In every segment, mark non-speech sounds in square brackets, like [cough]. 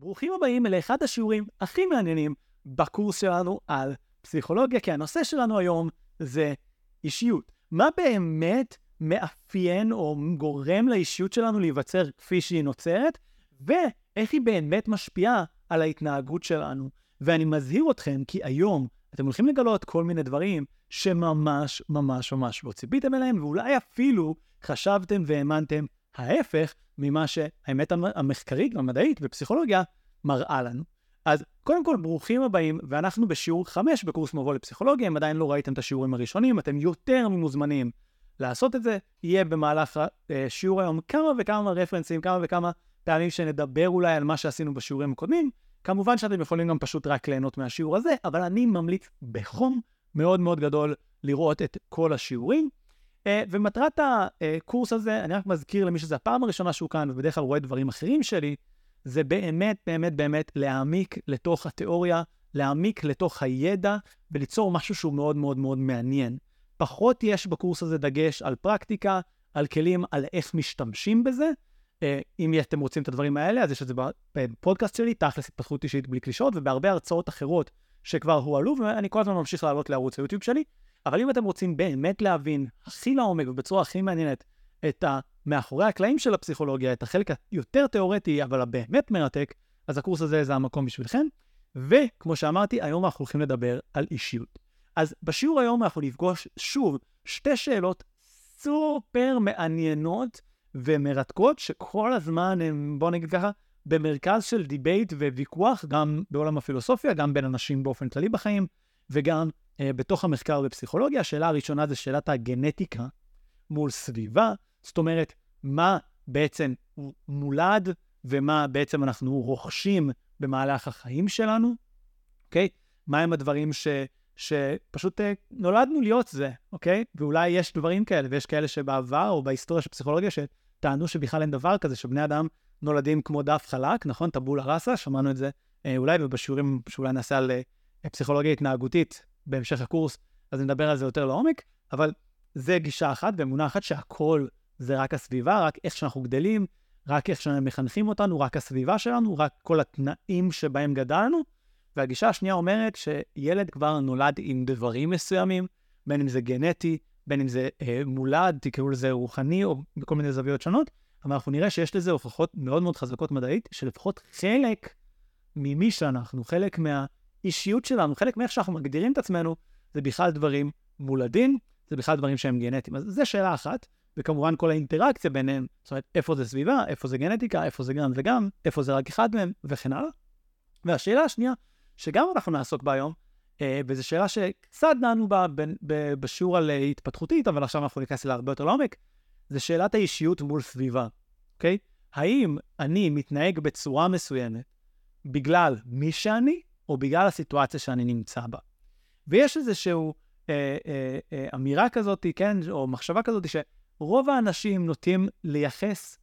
ברוכים הבאים לאחד השיעורים הכי מעניינים בקורס שלנו על פסיכולוגיה, כי הנושא שלנו היום זה אישיות. מה באמת מאפיין או גורם לאישיות שלנו להיווצר כפי שהיא נוצרת, ואיך היא באמת משפיעה על ההתנהגות שלנו. ואני מזהיר אתכם כי היום אתם הולכים לגלות כל מיני דברים שממש ממש ממש לא ציפיתם אליהם, ואולי אפילו חשבתם והאמנתם ההפך ממה שהאמת המחקרית והמדעית בפסיכולוגיה מראה לנו. אז קודם כל, ברוכים הבאים, ואנחנו בשיעור 5 בקורס מבוא לפסיכולוגיה, אם עדיין לא ראיתם את השיעורים הראשונים, אתם יותר ממוזמנים לעשות את זה. יהיה במהלך השיעור אה, היום כמה וכמה רפרנסים, כמה וכמה פעמים שנדבר אולי על מה שעשינו בשיעורים הקודמים. כמובן שאתם יכולים גם פשוט רק ליהנות מהשיעור הזה, אבל אני ממליץ בחום מאוד מאוד גדול לראות את כל השיעורים. Uh, ומטרת הקורס הזה, אני רק מזכיר למי שזו הפעם הראשונה שהוא כאן, ובדרך כלל רואה דברים אחרים שלי, זה באמת, באמת, באמת להעמיק לתוך התיאוריה, להעמיק לתוך הידע וליצור משהו שהוא מאוד מאוד מאוד מעניין. פחות יש בקורס הזה דגש על פרקטיקה, על כלים, על איך משתמשים בזה. Uh, אם אתם רוצים את הדברים האלה, אז יש את זה בפודקאסט שלי, תכלס התפתחות אישית בלי קלישות, ובהרבה הרצאות אחרות שכבר הועלו, ואני כל הזמן ממשיך לעלות לערוץ היוטיוב שלי. אבל אם אתם רוצים באמת להבין הכי לעומק ובצורה הכי מעניינת את מאחורי הקלעים של הפסיכולוגיה, את החלק היותר תיאורטי, אבל הבאמת מרתק, אז הקורס הזה זה המקום בשבילכם. וכמו שאמרתי, היום אנחנו הולכים לדבר על אישיות. אז בשיעור היום אנחנו נפגוש שוב שתי שאלות סופר מעניינות ומרתקות, שכל הזמן הם, בואו נגיד ככה, במרכז של debate וויכוח, גם בעולם הפילוסופיה, גם בין אנשים באופן כללי בחיים, וגם בתוך המחקר בפסיכולוגיה. השאלה הראשונה זה שאלת הגנטיקה מול סביבה, זאת אומרת, מה בעצם מולד ומה בעצם אנחנו רוכשים במהלך החיים שלנו, אוקיי? מהם הדברים ש, שפשוט אה, נולדנו להיות זה, אוקיי? ואולי יש דברים כאלה, ויש כאלה שבעבר או בהיסטוריה של פסיכולוגיה שטענו שבכלל אין דבר כזה, שבני אדם נולדים כמו דף חלק, נכון? טבולה ראסה, שמענו את זה אה, אולי, ובשיעורים שאולי נעשה על אה, פסיכולוגיה התנהגותית בהמשך הקורס, אז נדבר על זה יותר לעומק, אבל זה גישה אחת ואמונה אחת שהכל זה רק הסביבה, רק איך שאנחנו גדלים, רק איך שמחנכים אותנו, רק הסביבה שלנו, רק כל התנאים שבהם גדלנו. והגישה השנייה אומרת שילד כבר נולד עם דברים מסוימים, בין אם זה גנטי, בין אם זה אה, מולד, תקראו לזה רוחני, או בכל מיני זוויות שונות, אבל אנחנו נראה שיש לזה הוכחות מאוד מאוד חזקות מדעית, שלפחות חלק ממי שאנחנו, חלק מהאישיות שלנו, חלק מאיך שאנחנו מגדירים את עצמנו, זה בכלל דברים מולדים, זה בכלל דברים שהם גנטיים. אז זו שאלה אחת. וכמובן כל האינטראקציה ביניהם, זאת אומרת, איפה זה סביבה, איפה זה גנטיקה, איפה זה גם וגם, איפה זה רק אחד מהם, וכן הלאה. והשאלה השנייה, שגם אנחנו נעסוק בה היום, אה, וזו שאלה שקצת דנו בה בשיעור על התפתחותית, אבל עכשיו אנחנו ניכנס אליה הרבה יותר לעומק, זה שאלת האישיות מול סביבה, אוקיי? האם אני מתנהג בצורה מסוימת בגלל מי שאני, או בגלל הסיטואציה שאני נמצא בה? ויש איזושהי אה, אה, אה, אמירה כזאת, כן, או מחשבה כזאת, ש... רוב האנשים נוטים לייחס,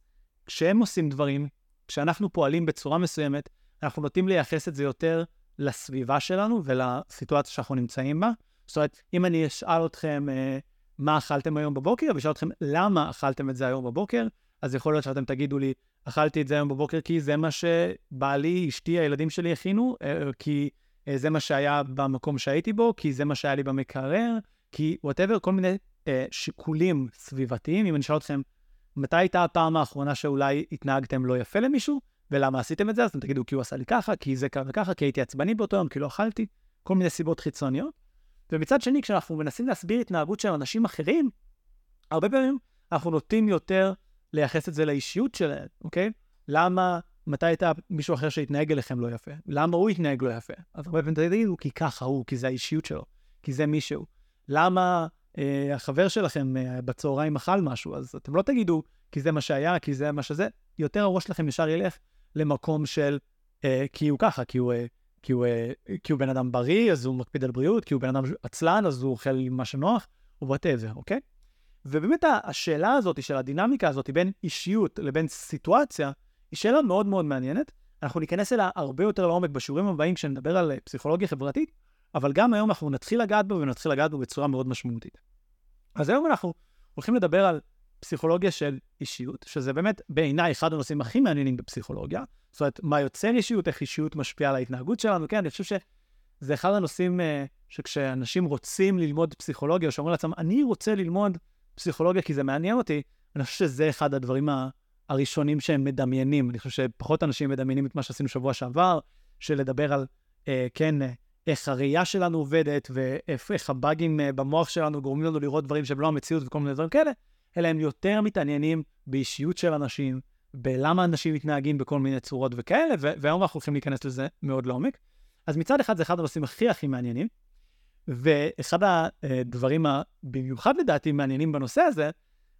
כשהם עושים דברים, כשאנחנו פועלים בצורה מסוימת, אנחנו נוטים לייחס את זה יותר לסביבה שלנו ולסיטואציה שאנחנו נמצאים בה. זאת אומרת, אם אני אשאל אתכם אה, מה אכלתם היום בבוקר, ואשאל אתכם למה אכלתם את זה היום בבוקר, אז יכול להיות שאתם תגידו לי, אכלתי את זה היום בבוקר כי זה מה שבעלי, אשתי, הילדים שלי הכינו, אה, כי אה, זה מה שהיה במקום שהייתי בו, כי זה מה שהיה לי במקרר, כי וואטאבר, כל מיני אה, שיקולים סביבתיים. אם אני אשאל אתכם, מתי הייתה הפעם האחרונה שאולי התנהגתם לא יפה למישהו, ולמה עשיתם את זה? אז אתם תגידו, כי הוא עשה לי ככה, כי זה ככה וככה, כי הייתי עצבני באותו יום, כי לא אכלתי, כל מיני סיבות חיצוניות. ומצד שני, כשאנחנו מנסים להסביר התנהגות של אנשים אחרים, הרבה פעמים אנחנו נוטים יותר לייחס את זה לאישיות שלהם, אוקיי? למה, מתי הייתה מישהו אחר שהתנהג אליכם לא יפה? למה הוא התנהג לא יפה? אז הרבה פעמים תגידו, כי ככה הוא, כי זה האישיות שלו, כי זה מישהו. למה אה, החבר שלכם אה, בצהריים אכל משהו, אז אתם לא תגידו, כי זה מה שהיה, כי זה מה שזה, יותר הראש שלכם ישר ילך למקום של, אה, כי הוא ככה, כי הוא, אה, כי, הוא, אה, כי הוא בן אדם בריא, אז הוא מקפיד על בריאות, כי הוא בן אדם עצלן, אז הוא אוכל מה שנוח, וואטאבר, אוקיי? ובאמת השאלה הזאת של הדינמיקה הזאת בין אישיות לבין סיטואציה, היא שאלה מאוד מאוד מעניינת. אנחנו ניכנס אליה הרבה יותר לעומק בשיעורים הבאים כשנדבר על פסיכולוגיה חברתית, אבל גם היום אנחנו נתחיל לגעת בו ונתחיל לגעת בו בצורה מאוד משמעותית. אז היום אנחנו הולכים לדבר על פסיכולוגיה של אישיות, שזה באמת בעיניי אחד הנושאים הכי מעניינים בפסיכולוגיה. זאת אומרת, מה יוצר אישיות, איך אישיות משפיעה על ההתנהגות שלנו, כן, אני חושב שזה אחד הנושאים uh, שכשאנשים רוצים ללמוד פסיכולוגיה, או שאומרים לעצמם, אני רוצה ללמוד פסיכולוגיה כי זה מעניין אותי, אני חושב שזה אחד הדברים הראשונים שהם מדמיינים. אני חושב שפחות אנשים מדמיינים את מה שעשינו שבוע שעבר, של לדבר על, uh, כן, איך הראייה שלנו עובדת, ואיך הבאגים uh, במוח שלנו גורמים לנו לראות דברים שהם לא המציאות וכל מיני דברים כאלה. אלא הם יותר מתעניינים באישיות של אנשים, בלמה אנשים מתנהגים בכל מיני צורות וכאלה, והיום אנחנו הולכים להיכנס לזה מאוד לעומק. אז מצד אחד זה אחד הנושאים הכי הכי מעניינים, ואחד הדברים הבמיוחד לדעתי מעניינים בנושא הזה,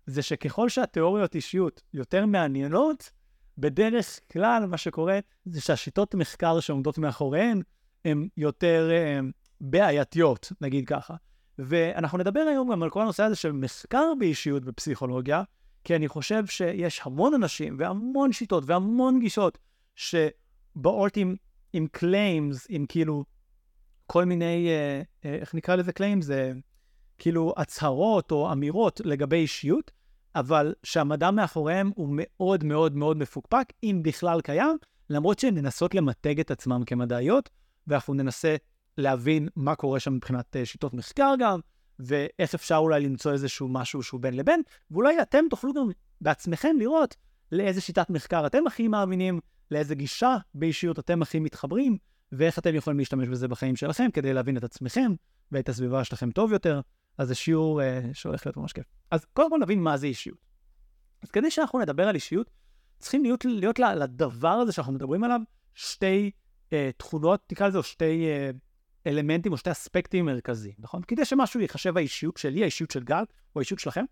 זה שככל שהתיאוריות אישיות יותר מעניינות, בדרך כלל מה שקורה זה שהשיטות מחקר שעומדות מאחוריהן הן יותר אה, בעייתיות, נגיד ככה. ואנחנו נדבר היום גם על כל הנושא הזה של מחקר באישיות בפסיכולוגיה, כי אני חושב שיש המון אנשים והמון שיטות והמון גישות שבאות עם, עם claims, עם כאילו כל מיני, אה, אה, איך נקרא לזה claims? זה כאילו הצהרות או אמירות לגבי אישיות, אבל שהמדע מאחוריהם הוא מאוד מאוד מאוד מפוקפק, אם בכלל קיים, למרות שהן מנסות למתג את עצמם כמדעיות, ואנחנו ננסה להבין מה קורה שם מבחינת uh, שיטות מחקר גם, ואיך אפשר אולי למצוא איזשהו משהו שהוא בין לבין, ואולי אתם תוכלו גם בעצמכם לראות לאיזה שיטת מחקר אתם הכי מאמינים, לאיזה גישה באישיות אתם הכי מתחברים, ואיך אתם יכולים להשתמש בזה בחיים שלכם כדי להבין את עצמכם ואת הסביבה שלכם טוב יותר. אז זה שיעור uh, שהולך להיות ממש כיף. אז קודם כל נבין מה זה אישיות. אז כדי שאנחנו נדבר על אישיות, צריכים להיות, להיות לדבר הזה שאנחנו מדברים עליו שתי uh, תכונות, נקרא לזה, או שתי uh, אלמנטים או שתי אספקטים מרכזיים, נכון? כדי שמשהו ייחשב האישיות שלי, האישיות של גל, או האישיות שלכם,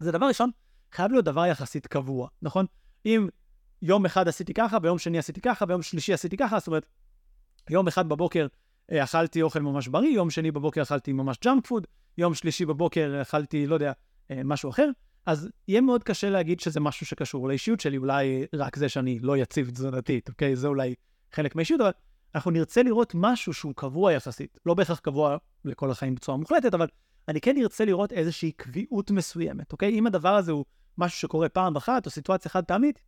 זה דבר ראשון, חייב להיות דבר יחסית קבוע, נכון? אם יום אחד עשיתי ככה, ביום שני עשיתי ככה, ביום שלישי עשיתי ככה, זאת אומרת, יום אחד בבוקר אה, אכלתי אוכל ממש בריא, יום שני בבוקר אכלתי ממש ג'אנק פוד, יום שלישי בבוקר אכלתי, לא יודע, אה, משהו אחר, אז יהיה מאוד קשה להגיד שזה משהו שקשור לאישיות שלי, אולי רק זה שאני לא יציב תזונתית, אוקיי? זה אולי חלק מהאישיות, אבל אנחנו נרצה לראות משהו שהוא קבוע יחסית. לא בהכרח קבוע לכל החיים בצורה מוחלטת, אבל אני כן ארצה לראות איזושהי קביעות מסוימת, אוקיי? אם הדבר הזה הוא משהו שקורה פעם אחת או סיטואציה חד פעמית,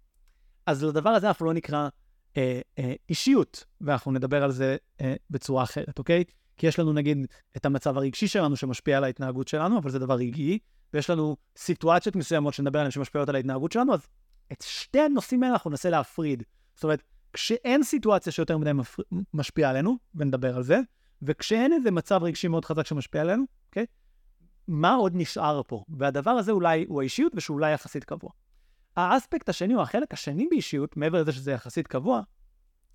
אז לדבר הזה אנחנו לא נקרא אה, אה, אישיות, ואנחנו נדבר על זה אה, בצורה אחרת, אוקיי? כי יש לנו נגיד את המצב הרגשי שלנו שמשפיע על ההתנהגות שלנו, אבל זה דבר רגעי, ויש לנו סיטואציות מסוימות שנדבר עליהן שמשפיעות על ההתנהגות שלנו, אז את שתי הנושאים האלה אנחנו ננסה להפריד. זאת אומרת, כשאין סיטואציה שיותר מדי מפר... משפיעה עלינו, ונדבר על זה, וכשאין איזה מצב רגשי מאוד חזק שמשפיע עלינו, אוקיי? מה עוד נשאר פה? והדבר הזה אולי הוא האישיות ושהוא אולי יחסית קבוע. האספקט השני, או החלק השני באישיות, מעבר לזה שזה יחסית קבוע,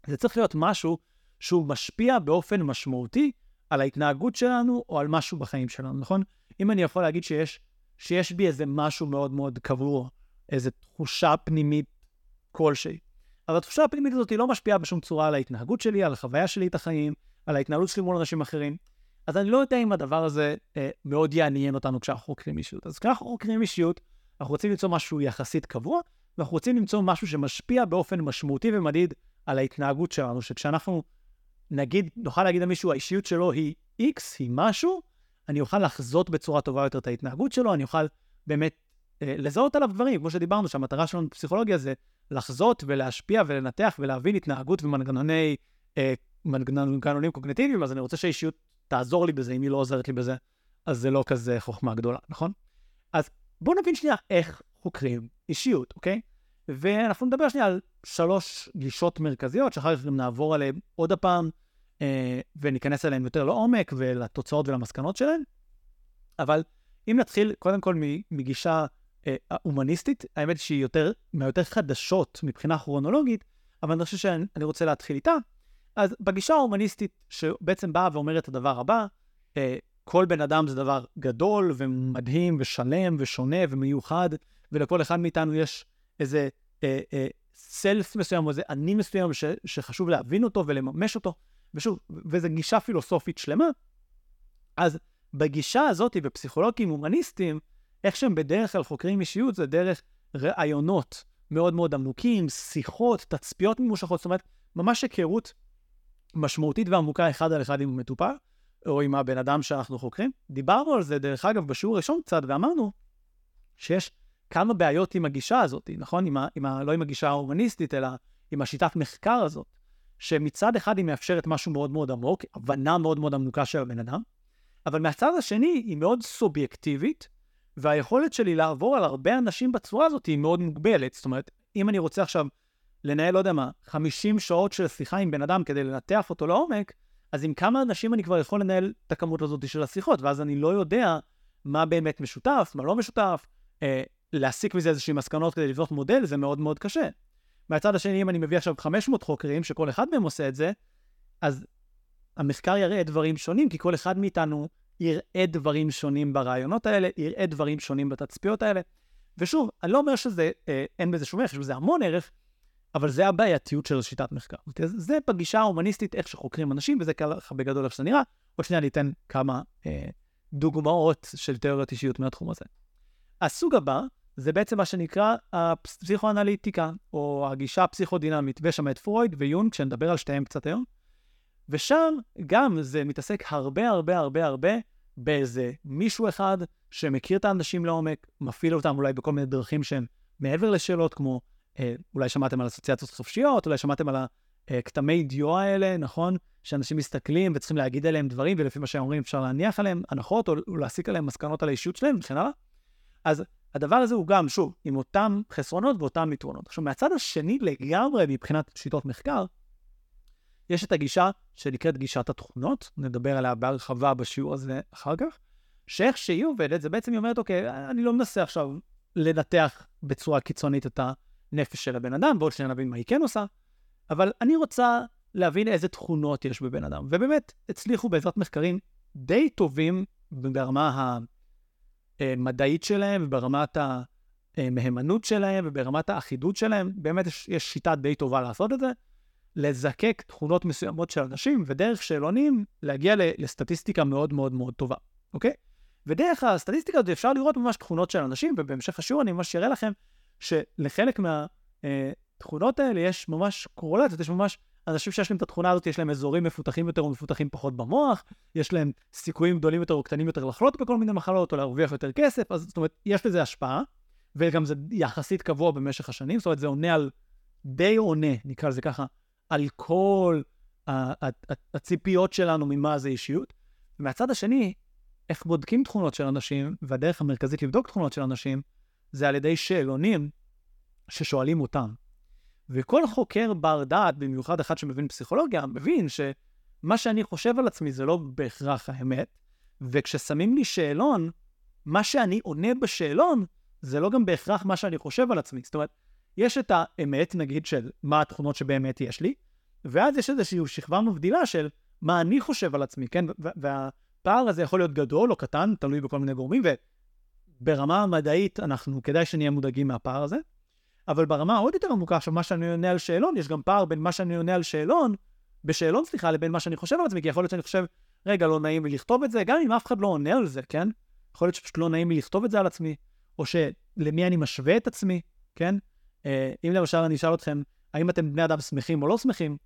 זה צריך להיות משהו שהוא משפיע באופן משמעותי על ההתנהגות שלנו או על משהו בחיים שלנו, נכון? אם אני יכול להגיד שיש, שיש בי איזה משהו מאוד מאוד קבוע, איזו תחושה פנימית כלשהי, אבל התחושה הפנימית הזאת היא לא משפיעה בשום צורה על ההתנהגות שלי, על החוויה שלי את החיים, על ההתנהלות שלי מול אנשים אחרים. אז אני לא יודע אם הדבר הזה אה, מאוד יעניין אותנו כשאנחנו חוקרים אישיות. אז כשאנחנו חוקרים אישיות, אנחנו רוצים למצוא משהו יחסית קבוע, ואנחנו רוצים למצוא משהו שמשפיע באופן משמעותי ומדיד על ההתנהגות שלנו, שכשאנחנו נגיד, נוכל להגיד למישהו, האישיות שלו היא X, היא משהו, אני אוכל לחזות בצורה טובה יותר את ההתנהגות שלו, אני אוכל באמת אה, לזהות עליו דברים, כמו שדיברנו, שהמטרה שלנו בפסיכולוגיה זה לחזות ולהשפיע ולנתח ולהבין התנהגות ומנגנוני, אה, מנגנונים קוגנטיביים, אז אני רוצה שהאישיות תעזור לי בזה, אם היא לא עוזרת לי בזה, אז זה לא כזה חוכמה גדולה, נכון? אז בואו נבין שנייה איך חוקרים אישיות, אוקיי? ואנחנו נדבר שנייה על שלוש גישות מרכזיות, שאחר כך גם נעבור עליהן עוד הפעם, אה, וניכנס אליהן יותר לעומק ולתוצאות ולמסקנות שלהן. אבל אם נתחיל קודם כל מגישה אה, הומניסטית, האמת היא שהיא יותר, מהיותר חדשות מבחינה כרונולוגית, אבל אני חושב שאני רוצה להתחיל איתה. אז בגישה ההומניסטית, שבעצם באה ואומרת את הדבר הבא, אה, כל בן אדם זה דבר גדול ומדהים ושלם ושונה ומיוחד, ולכל אחד מאיתנו יש איזה אה, אה, סלף מסוים או איזה אני מסוים ש, שחשוב להבין אותו ולממש אותו, ושוב, וזו גישה פילוסופית שלמה. אז בגישה הזאת, בפסיכולוגים הומניסטיים, איך שהם בדרך כלל חוקרים אישיות זה דרך ראיונות מאוד מאוד עמוקים, שיחות, תצפיות ממושכות, זאת אומרת, ממש היכרות משמעותית ועמוקה אחד על אחד עם המטופל, או עם הבן אדם שאנחנו חוקרים. דיברנו על זה, דרך אגב, בשיעור הראשון קצת, ואמרנו שיש כמה בעיות עם הגישה הזאת, נכון? עם ה, עם ה, לא עם הגישה ההומניסטית, אלא עם השיטת מחקר הזאת, שמצד אחד היא מאפשרת משהו מאוד מאוד עמוק, הבנה מאוד מאוד עמוקה של הבן אדם, אבל מהצד השני היא מאוד סובייקטיבית, והיכולת שלי לעבור על הרבה אנשים בצורה הזאת היא מאוד מוגבלת. זאת אומרת, אם אני רוצה עכשיו לנהל, לא יודע מה, 50 שעות של שיחה עם בן אדם כדי לנתח אותו לעומק, אז עם כמה אנשים אני כבר יכול לנהל את הכמות הזאת של השיחות, ואז אני לא יודע מה באמת משותף, מה לא משותף, אה, להסיק מזה איזושהי מסקנות כדי לבנות מודל, זה מאוד מאוד קשה. מהצד השני, אם אני מביא עכשיו 500 חוקרים, שכל אחד מהם עושה את זה, אז המחקר יראה דברים שונים, כי כל אחד מאיתנו יראה דברים שונים ברעיונות האלה, יראה דברים שונים בתצפיות האלה. ושוב, אני לא אומר שזה, אה, אין בזה שום ערך, יש בזה המון ערך, אבל זה הבעייתיות של שיטת מחקר. זה בגישה ההומניסטית, איך שחוקרים אנשים, וזה ככה בגדול איך שזה נראה. עוד שנייה אני אתן כמה אה, דוגמאות של תיאוריות אישיות מהתחום הזה. הסוג הבא זה בעצם מה שנקרא הפסיכואנליטיקה, או הגישה הפסיכודינמית, ויש שם את פרויד ויונג, כשנדבר על שתיהם קצת היום. ושם גם זה מתעסק הרבה הרבה הרבה הרבה באיזה מישהו אחד שמכיר את האנשים לעומק, מפעיל אותם אולי בכל מיני דרכים שהם מעבר לשאלות, כמו אולי שמעתם על אסוציאציות חופשיות, אולי שמעתם על הכתמי דיו האלה, נכון? שאנשים מסתכלים וצריכים להגיד עליהם דברים, ולפי מה שהם אומרים אפשר להניח עליהם הנחות, או, או להסיק עליהם מסקנות על האישיות שלהם וכן הלאה. אז הדבר הזה הוא גם, שוב, עם אותם חסרונות ואותם יתרונות. עכשיו, מהצד השני לגמרי, מבחינת שיטות מחקר, יש את הגישה שנקראת גישת התכונות, נדבר עליה בהרחבה בשיעור הזה אחר כך, שאיך שהיא עובדת, זה בעצם היא אומרת, אוקיי, אני לא מנסה עכשיו לנתח בצורה קיצונית את הנפש של הבן אדם, ועוד שניה נבין מה היא כן עושה, אבל אני רוצה להבין איזה תכונות יש בבן אדם. ובאמת, הצליחו בעזרת מחקרים די טובים ברמה המדעית שלהם, וברמת המהימנות שלהם, וברמת האחידות שלהם. באמת יש, יש שיטה די טובה לעשות את זה. לזקק תכונות מסוימות של אנשים, ודרך שאלונים להגיע לסטטיסטיקה מאוד מאוד מאוד טובה, אוקיי? ודרך הסטטיסטיקה הזאת אפשר לראות ממש תכונות של אנשים, ובהמשך השיעור אני ממש אראה לכם שלחלק מהתכונות האלה יש ממש קורולציות, יש ממש אנשים שיש להם את התכונה הזאת, יש להם אזורים מפותחים יותר או מפותחים פחות במוח, יש להם סיכויים גדולים יותר או קטנים יותר לחלות בכל מיני מחלות או להרוויח יותר כסף, אז זאת אומרת, יש לזה השפעה, וגם זה יחסית קבוע במשך השנים, זאת אומרת, זה עונה על, די עונה, נקרא לזה ככה, על כל הציפיות שלנו ממה זה אישיות. ומהצד השני, איך בודקים תכונות של אנשים, והדרך המרכזית לבדוק תכונות של אנשים, זה על ידי שאלונים ששואלים אותם. וכל חוקר בר דעת, במיוחד אחד שמבין פסיכולוגיה, מבין שמה שאני חושב על עצמי זה לא בהכרח האמת, וכששמים לי שאלון, מה שאני עונה בשאלון, זה לא גם בהכרח מה שאני חושב על עצמי. זאת אומרת, יש את האמת, נגיד, של מה התכונות שבאמת יש לי, ואז יש איזושהי שכבה מבדילה של מה אני חושב על עצמי, כן? והפער הזה יכול להיות גדול או קטן, תלוי בכל מיני גורמים, וברמה המדעית אנחנו, כדאי שנהיה מודאגים מהפער הזה. אבל ברמה עוד יותר עמוקה, עכשיו, מה שאני עונה על שאלון, יש גם פער בין מה שאני עונה על שאלון, בשאלון, סליחה, לבין מה שאני חושב על עצמי, כי יכול להיות שאני חושב, רגע, לא נעים לי לכתוב את זה, גם אם אף אחד לא עונה על זה, כן? יכול להיות שפשוט לא נעים לי לכתוב את זה על עצמי, או שלמי אני משווה את עצמי, כן? אה, אם למשל אני אשאל אתכם, האם אתם בני אדם שמחים או לא שמחים,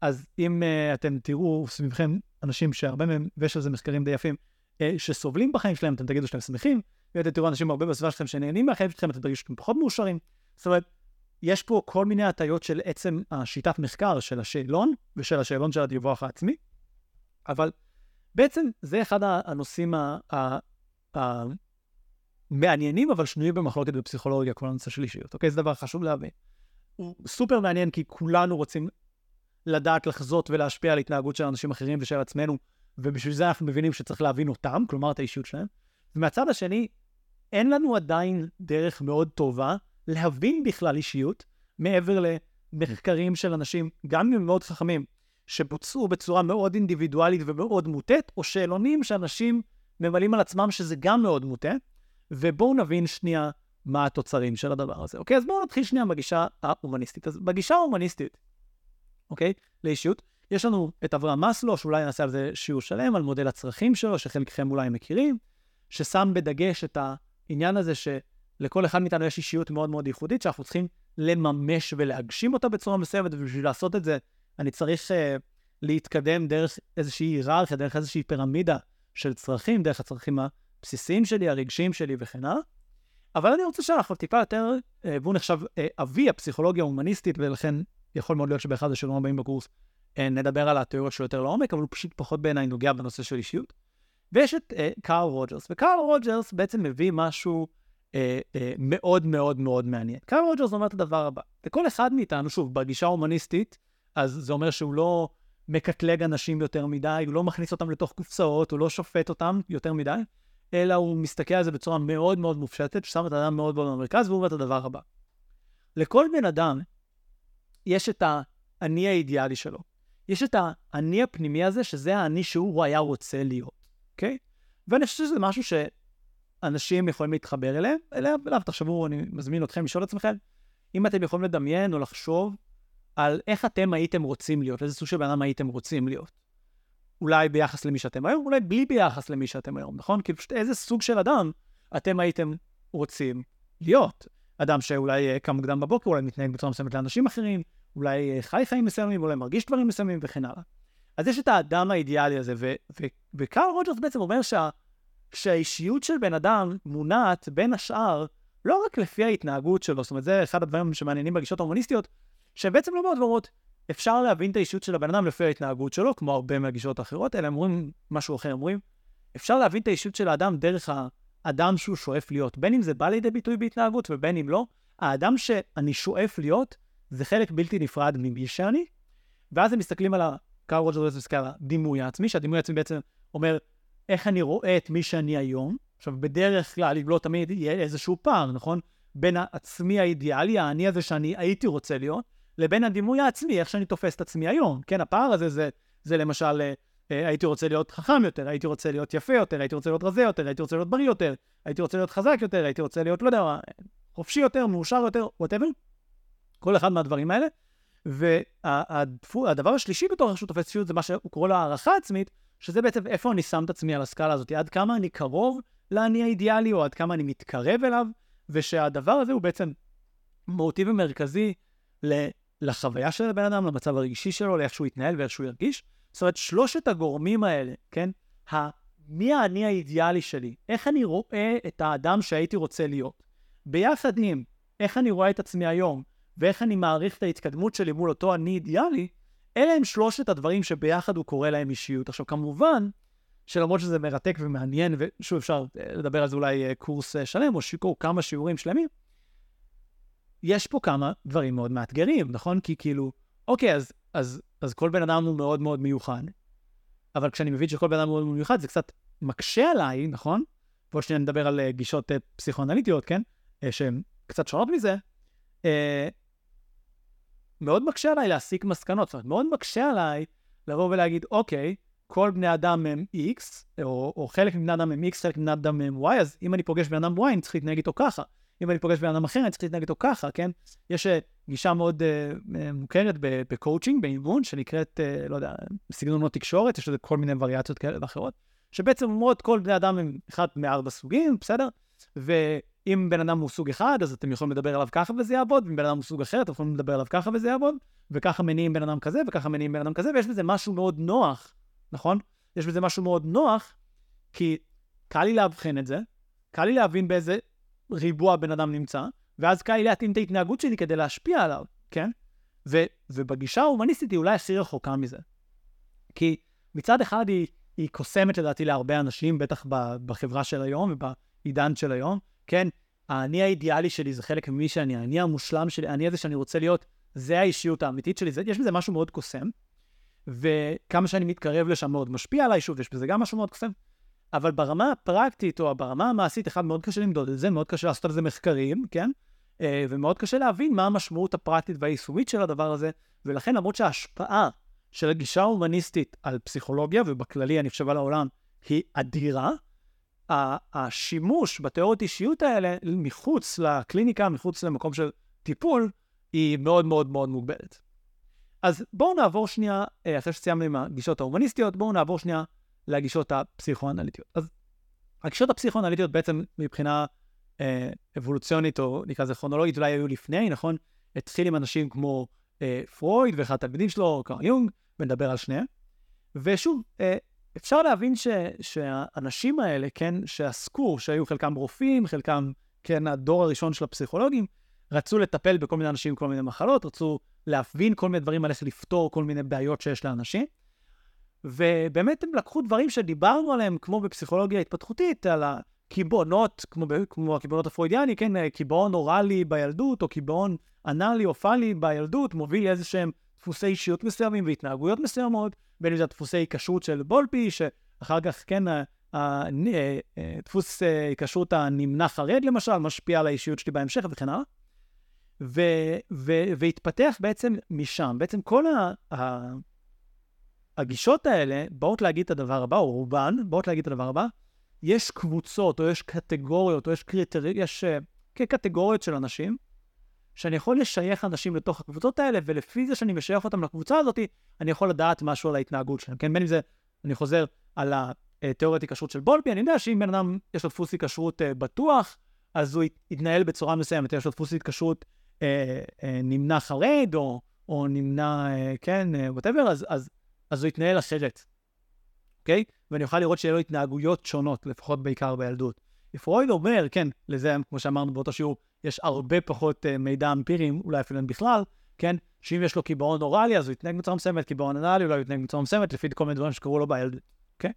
אז אם uh, אתם תראו סביבכם אנשים שהרבה מהם, ויש על זה מחקרים די יפים, uh, שסובלים בחיים שלהם, אתם תגידו שאתם שמחים, ואתם תראו אנשים הרבה בסביבה שלכם שנהנים מהחיים שלכם, אתם תרגישו שאתם פחות מאושרים. זאת אומרת, יש פה כל מיני הטיות של עצם השיטת מחקר של השאלון ושל השאלון של הדיווח העצמי, אבל בעצם זה אחד הנושאים המעניינים, אבל שנויים במחלוקת בפסיכולוגיה, כל הנושא של אישיות, אוקיי? זה דבר חשוב להבין. הוא סופר מעניין כי כולנו רוצים לדעת לחזות ולהשפיע על התנהגות של אנשים אחרים ושל עצמנו, ובשביל זה אנחנו מבינים שצריך להבין אותם, כלומר את האישיות שלהם. ומהצד השני, אין לנו עדיין דרך מאוד טובה להבין בכלל אישיות, מעבר למחקרים של אנשים, גם אם הם מאוד חכמים, שבוצעו בצורה מאוד אינדיבידואלית ומאוד מוטית, או שאלונים שאנשים ממלאים על עצמם שזה גם מאוד מוטה, ובואו נבין שנייה מה התוצרים של הדבר הזה. אוקיי? אז בואו נתחיל שנייה בגישה ההומניסטית. אז בגישה ההומניסטית, אוקיי? לאישיות. יש לנו את אברהם מסלו, שאולי נעשה על זה שיעור שלם, על מודל הצרכים שלו, שחלקכם אולי מכירים, ששם בדגש את העניין הזה שלכל אחד מאיתנו יש אישיות מאוד מאוד ייחודית, שאנחנו צריכים לממש ולהגשים אותה בצורה מסוימת, ובשביל לעשות את זה, אני צריך uh, להתקדם דרך איזושהי היררכיה, דרך איזושהי פירמידה של צרכים, דרך הצרכים הבסיסיים שלי, הרגשיים שלי וכן הלאה. אבל אני רוצה שאנחנו טיפה יותר, אה, והוא נחשב אה, אבי הפסיכולוגיה ההומניסטית, ולכן יכול מאוד להיות שבאחד השיעורים הבאים בקורס אה, נדבר על התיאוריות שלו יותר לעומק, אבל הוא פשוט פחות בעיניי נוגע בנושא של אישיות. ויש את אה, קארל רוג'רס, וקארל רוג'רס בעצם מביא משהו אה, אה, מאוד מאוד מאוד מעניין. קארל רוג'רס אומר את הדבר הבא, לכל אחד מאיתנו, שוב, בגישה ההומניסטית, אז זה אומר שהוא לא מקטלג אנשים יותר מדי, הוא לא מכניס אותם לתוך קופסאות, הוא לא שופט אותם יותר מדי, אלא הוא מסתכל על זה בצורה מאוד מאוד מופשטת, ששם את האדם מאוד מאוד במרכז, והוא אומר את הדבר הבא. לכל בן אדם יש את האני האידיאלי שלו. יש את האני הפנימי הזה, שזה האני שהוא היה רוצה להיות, אוקיי? ואני חושב שזה משהו שאנשים יכולים להתחבר אליהם, אליו, אליו, תחשבו, אני מזמין אתכם לשאול את עצמכם, אם אתם יכולים לדמיין או לחשוב על איך אתם הייתם רוצים להיות, איזה סוג של בן אדם הייתם רוצים להיות. אולי ביחס למי שאתם היום, אולי בלי ביחס למי שאתם היום, נכון? כאילו פשוט איזה סוג של אדם אתם הייתם רוצים להיות. אדם שאולי אה, קם מוקדם בבוקר, אולי מתנהג בצורה מסוימת לאנשים אחרים, אולי אה, חי חיים מסוימים, אולי מרגיש דברים מסוימים וכן הלאה. אז יש את האדם האידיאלי הזה, וקארל רוג'רס בעצם אומר שה, שהאישיות של בן אדם מונעת בין השאר לא רק לפי ההתנהגות שלו, זאת אומרת, זה אחד הדברים שמעניינים בגישות ההומניסטיות, שבעצם לא מאוד ואומרות, אפשר להבין את האישיות של הבן אדם לפי ההתנהגות שלו, כמו הרבה מהגישות האחרות, אלא הם אומרים משהו אחר, אומרים, אפשר להבין את האישיות של האדם דרך האדם שהוא שואף להיות, בין אם זה בא לידי ביטוי בהתנהגות ובין אם לא, האדם שאני שואף להיות, זה חלק בלתי נפרד ממי שאני, ואז הם מסתכלים על קארל רוג'רס מסתכל על הדימוי העצמי, שהדימוי העצמי בעצם אומר איך אני רואה את מי שאני היום. עכשיו, בדרך כלל, אם לא תמיד, יהיה איזשהו פער, נכון? בין העצמי האידיאלי, האני הזה שאני הייתי רוצה להיות, לבין הדימוי העצמי, איך שאני תופס את עצמי היום. כן, הפער הזה זה, זה למשל, אה, אה, הייתי רוצה להיות חכם יותר, הייתי רוצה להיות יפה יותר, הייתי רוצה להיות רזה יותר, הייתי רוצה להיות בריא יותר, הייתי רוצה להיות חזק יותר, הייתי רוצה להיות, לא יודע, חופשי יותר, מאושר יותר, וואטאבר. כל אחד מהדברים האלה. והדבר השלישי בתור איך שהוא תופס אישיות זה מה שהוא קורא לו הערכה עצמית, שזה בעצם איפה אני שם את עצמי על הסקאלה הזאת, עד כמה אני קרוב לאני האידיאלי, או עד כמה אני מתקרב אליו, ושהדבר הזה הוא בעצם מוטיב ומרכזי לחוויה של הבן אדם, למצב הרגשי שלו, לאיך שהוא יתנהל ואיך שהוא ירגיש. זאת אומרת, שלושת הגורמים האלה, כן? מי האני האידיאלי שלי? איך אני רואה את האדם שהייתי רוצה להיות? ביחד עם איך אני רואה את עצמי היום, ואיך אני מעריך את ההתקדמות שלי מול אותו אני אידיאלי, אלה הם שלושת הדברים שביחד הוא קורא להם אישיות. עכשיו, כמובן, שלמרות שזה מרתק ומעניין, ושוב, אפשר אה, לדבר על זה אולי אה, קורס אה, שלם, או שיקור כמה שיעורים שלמים, יש פה כמה דברים מאוד מאתגרים, נכון? כי כאילו, אוקיי, אז, אז, אז כל בן אדם הוא מאוד מאוד מיוחד, אבל כשאני מבין שכל בן אדם הוא מאוד מיוחד, זה קצת מקשה עליי, נכון? פה שנייה נדבר על גישות פסיכואנליטיות, כן? שהן קצת שונות מזה. מאוד מקשה עליי להסיק מסקנות, זאת אומרת, מאוד מקשה עליי לבוא ולהגיד, אוקיי, כל בני אדם הם X, או, או חלק מבני אדם הם X, חלק מבני אדם הם Y, אז אם אני פוגש בן אדם Y, אני צריך להתנהג איתו ככה. אם אני פוגש בן אדם אחר, אני צריך להתנהג איתו ככה, כן? יש uh, גישה מאוד uh, מוכרת בקואוצ'ינג, באימון, שנקראת, uh, לא יודע, סגנונות תקשורת, יש לזה כל מיני וריאציות כאלה ואחרות, שבעצם אומרות כל בני אדם הם אחד מארבע סוגים, בסדר? ואם בן אדם הוא סוג אחד, אז אתם יכולים לדבר עליו ככה וזה יעבוד, ואם בן אדם הוא סוג אחר, אתם יכולים לדבר עליו ככה וזה יעבוד, וככה מניעים בן אדם כזה, וככה מניעים בן אדם כזה, ויש בזה משהו מאוד נוח, נכון? יש בזה משהו מאוד נוח, כי קל לי לאבחן את זה, קל לי להבין באיזה ריבוע בן אדם נמצא, ואז קל לי להתאים את ההתנהגות שלי כדי להשפיע עליו, כן? ו, ובגישה ההומניסטית היא אולי הכי רחוקה מזה. כי מצד אחד היא, היא קוסמת לדעתי להרבה אנשים, בטח בחברה של היום ובעידן של היום, כן? האני האידיאלי שלי זה חלק ממי שאני, האני המושלם שלי, האני הזה שאני רוצה להיות, זה האישיות האמיתית שלי, זה, יש בזה משהו מאוד קוסם, וכמה שאני מתקרב לשם מאוד משפיע עליי, שוב, יש בזה גם משהו מאוד קוסם. אבל ברמה הפרקטית או ברמה המעשית, אחד, מאוד קשה למדוד את זה, מאוד קשה לעשות על זה מחקרים, כן? אה, ומאוד קשה להבין מה המשמעות הפרקטית והיישומית של הדבר הזה, ולכן למרות שההשפעה של הגישה ההומניסטית על פסיכולוגיה, ובכללי אני חושב על העולם, היא אדירה, השימוש בתיאוריות אישיות האלה מחוץ לקליניקה, מחוץ למקום של טיפול, היא מאוד מאוד מאוד מוגבלת. אז בואו נעבור שנייה, אה, אחרי שסיימנו עם הגישות ההומניסטיות, בואו נעבור שנייה לגישות הפסיכואנליטיות. אז הגישות הפסיכואנליטיות בעצם מבחינה אה, אבולוציונית, או נקרא לזה כרונולוגית, אולי היו לפני, נכון? התחיל עם אנשים כמו אה, פרויד ואחד התלמידים שלו, קרל יונג, ונדבר על שניהם. ושוב, אה, אפשר להבין ש, שהאנשים האלה, כן, שעסקו, שהיו חלקם רופאים, חלקם כן, הדור הראשון של הפסיכולוגים, רצו לטפל בכל מיני אנשים עם כל מיני מחלות, רצו להבין כל מיני דברים על איך לפתור כל מיני בעיות שיש לאנשים. ובאמת הם לקחו דברים שדיברנו עליהם, כמו בפסיכולוגיה התפתחותית, על הקיבעונות, כמו, כמו הקיבעונות הפרוידיאני, כן, קיבעון אוראלי בילדות, או קיבעון אנאלי או פאלי בילדות, מוביל לאיזה שהם דפוסי אישיות מסוימים והתנהגויות מסוימות, בין אם זה דפוסי היקשרות של בולפי, שאחר כך, כן, דפוס היקשרות הנמנע חרד למשל, משפיע על האישיות שלי בהמשך וכן הלאה. ו- ו- והתפתח בעצם משם. בעצם כל ה- ה- הגישות האלה באות להגיד את הדבר הבא, או רובן באות להגיד את הדבר הבא, יש קבוצות, או יש קטגוריות, או יש קריטריות, יש כקטגוריות של אנשים, שאני יכול לשייך אנשים לתוך הקבוצות האלה, ולפי זה שאני משייך אותם לקבוצה הזאת, אני יכול לדעת משהו על ההתנהגות שלהם. כן, בין אם זה, אני חוזר על התיאוריית היקשרות של בולבי, אני יודע שאם בן אדם יש לו דפוס היקשרות uh, בטוח, אז הוא יתנהל בצורה מסוימת, יש לו דפוס התקשרות אה, אה, נמנע חרד, או, או נמנע, אה, כן, whatever, אה, אז, אז, אז הוא יתנהל אחרת, אוקיי? ואני אוכל לראות שיהיה לו התנהגויות שונות, לפחות בעיקר בילדות. פרויד אומר, כן, לזה, כמו שאמרנו באותו שיעור, יש הרבה פחות אה, מידע אמפירי, אולי אפילו אין בכלל, כן? שאם יש לו קיבעון אוראלי, אז הוא יתנהג בצורה מסוימת, קיבעון אנאלי, אולי הוא יתנהג בצורה מסוימת, לפי כל מיני דברים שקרו לו בילדות, אוקיי?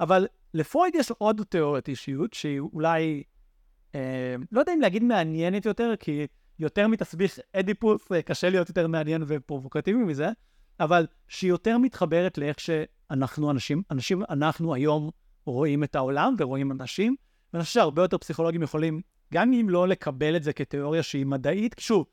אבל לפרויד יש עוד תיאוריית אישיות, שהיא אולי, אה, לא יודע אם להגיד מעניינת יותר, כי יותר מתסביך אדיפוס, אה, קשה להיות יותר מעניין ופרובוקטיבי מזה, אבל שהיא יותר מתחברת לאיך שאנחנו אנשים, אנשים, אנחנו היום רואים את העולם ורואים אנשים, ואני חושב שהרבה יותר פסיכולוגים יכולים, גם אם לא לקבל את זה כתיאוריה שהיא מדעית, שוב,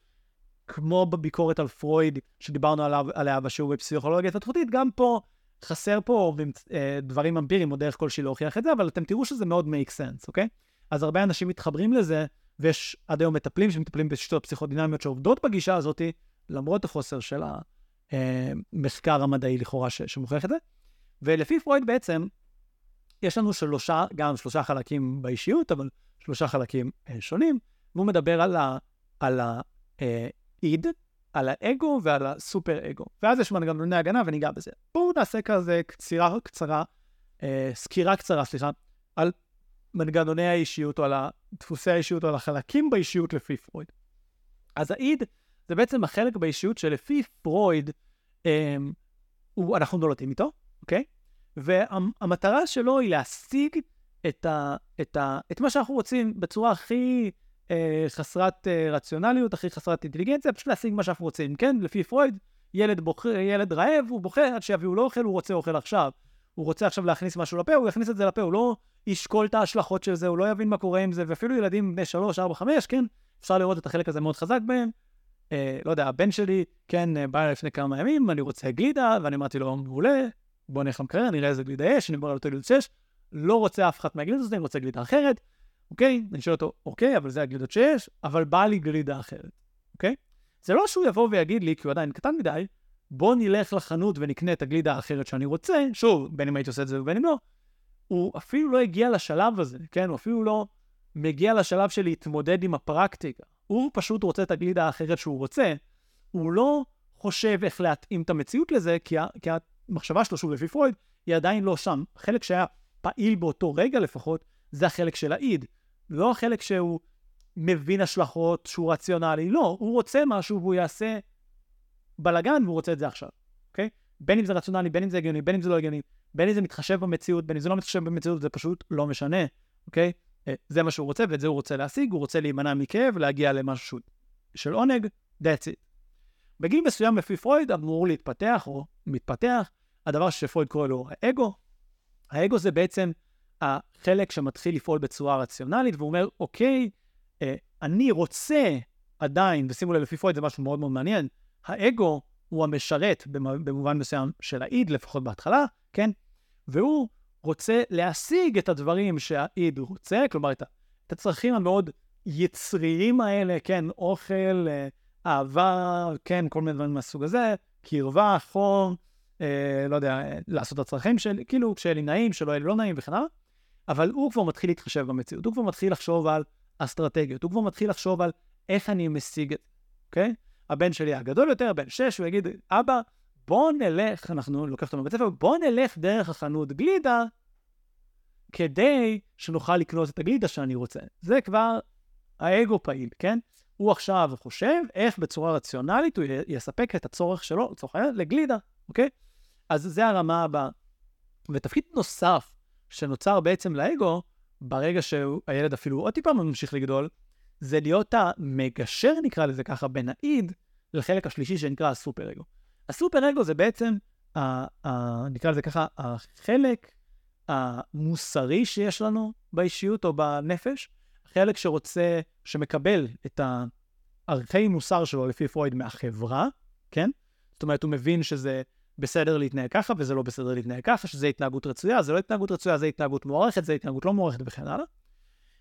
כמו בביקורת על פרויד, שדיברנו עליו, עליה בשיעור בפסיכולוגיה התפתחותית, גם פה חסר פה אה, דברים אמפיריים או דרך כלשהי להוכיח את זה, אבל אתם תראו שזה מאוד make sense, אוקיי? אז הרבה אנשים מתחברים לזה, ויש עד היום מטפלים שמטפלים בשיטות פסיכודינמיות שעובדות בגישה הזאת, למרות החוסר של המחקר המדעי לכאורה שמוכיח את זה. ולפי פרויד בעצם, יש לנו שלושה, גם שלושה חלקים באישיות, אבל שלושה חלקים אה, שונים, והוא מדבר על, ה, על האיד, על האגו ועל הסופר אגו. ואז יש מנגנוני הגנה וניגע בזה. בואו נעשה כזה קצירה קצרה, אה, סקירה קצרה, סליחה, על מנגנוני האישיות, או על דפוסי האישיות, או על החלקים באישיות לפי פרויד. אז האיד זה בעצם החלק באישיות שלפי פרויד, אמ, הוא, אנחנו נולדים איתו, אוקיי? והמטרה שלו היא להשיג את, ה, את, ה, את מה שאנחנו רוצים בצורה הכי אה, חסרת אה, רציונליות, הכי חסרת אינטליגנציה, פשוט להשיג מה שאנחנו רוצים, כן? לפי פרויד, ילד, בוח, ילד רעב, הוא בוכה עד שיביאו לו אוכל, הוא רוצה אוכל עכשיו. הוא רוצה עכשיו להכניס משהו לפה, הוא יכניס את זה לפה, הוא לא ישקול את ההשלכות של זה, הוא לא יבין מה קורה עם זה, ואפילו ילדים בני 3, 4, 5, כן, אפשר לראות את החלק הזה מאוד חזק בהם. אה, לא יודע, הבן שלי, כן, אה, בא לפני כמה ימים, אני רוצה גלידה, ואני אמרתי לו, מעולה, בוא נלך למקרר, נראה איזה גלידה יש, אני אומר לו, גלידה 6, לא רוצה אף אחת מהגלידות הזאת, אני רוצה גלידה אחרת, אוקיי? אני שואל אותו, אוקיי, אבל זה הגלידות שיש, אבל בא לי גלידה אחרת, אוקיי? זה לא שהוא יבוא ויגיד לי, כי הוא עדיין קטן מדי, בוא נלך לחנות ונקנה את הגלידה האחרת שאני רוצה, שוב, בין אם הייתי עושה את זה ובין אם לא, הוא אפילו לא הגיע לשלב הזה, כן? הוא אפילו לא מגיע לשלב של להתמודד עם הפרקטיקה. הוא פשוט רוצה את הגלידה האחרת שהוא רוצה, הוא לא חושב איך להתאים את המציאות לזה, כי, כי המחשבה שלו, שוב לפי פרויד, היא עדיין לא שם. החלק שהיה פעיל באותו רגע לפחות, זה החלק של האיד. לא החלק שהוא מבין השלכות, שהוא רציונלי, לא, הוא רוצה משהו והוא יעשה בלאגן והוא רוצה את זה עכשיו, אוקיי? בין אם זה רציונלי, בין אם זה הגיוני, בין אם זה לא הגיוני, בין אם זה מתחשב במציאות, בין אם זה לא מתחשב במציאות, זה פשוט לא משנה, אוקיי? אה, זה מה שהוא רוצה ואת זה הוא רוצה להשיג, הוא רוצה להימנע מכאב, להגיע למשהו של עונג, that's it. בגיל מסוים לפי פרויד אמור להתפתח או מתפתח הדבר שפרויד קורא לו האגו. האגו זה בעצם החלק שמתחיל לפעול בצורה רציונלית והוא אומר, אוקיי, אה, אני רוצה עדיין, ושימו לב, לפי פרויד זה משהו מאוד מאוד מעניין, האגו הוא המשרת במובן מסוים של האיד, לפחות בהתחלה, כן? והוא רוצה להשיג את הדברים שהאיד רוצה, כלומר את, הצרכים המאוד יצריים האלה, כן? אוכל, אה, אהבה, כן? כל מיני דברים מהסוג הזה, קרבה, חום, אה, לא יודע, לעשות את הצרכים של, כאילו, שיהיה לי נעים, שלא יהיה לי לא נעים וכן הלאה, אבל הוא כבר מתחיל להתחשב במציאות, הוא כבר מתחיל לחשוב על אסטרטגיות, הוא כבר מתחיל לחשוב על איך אני משיג את זה, אוקיי? הבן שלי הגדול יותר, בן שש, הוא יגיד, אבא, בוא נלך, אנחנו לוקח אותו מבית ספר, בוא נלך דרך החנות גלידה, כדי שנוכל לקנות את הגלידה שאני רוצה. זה כבר האגו פעיל, כן? הוא עכשיו חושב איך בצורה רציונלית הוא יספק את הצורך שלו, לצורך העניין, לגלידה, אוקיי? אז זה הרמה הבאה. ותפקיד נוסף שנוצר בעצם לאגו, ברגע שהילד אפילו עוד טיפה ממשיך לגדול, זה להיות המגשר, נקרא לזה ככה, בין האיד לחלק השלישי שנקרא הסופר-אגו. הסופר-אגו זה בעצם, ה, ה, נקרא לזה ככה, החלק המוסרי שיש לנו באישיות או בנפש, חלק שרוצה, שמקבל את הערכי מוסר שלו לפי פרויד מהחברה, כן? זאת אומרת, הוא מבין שזה בסדר להתנהג ככה וזה לא בסדר להתנהג ככה, שזה התנהגות רצויה, זה לא התנהגות רצויה, זה התנהגות מוערכת, זה התנהגות לא מוערכת וכן הלאה.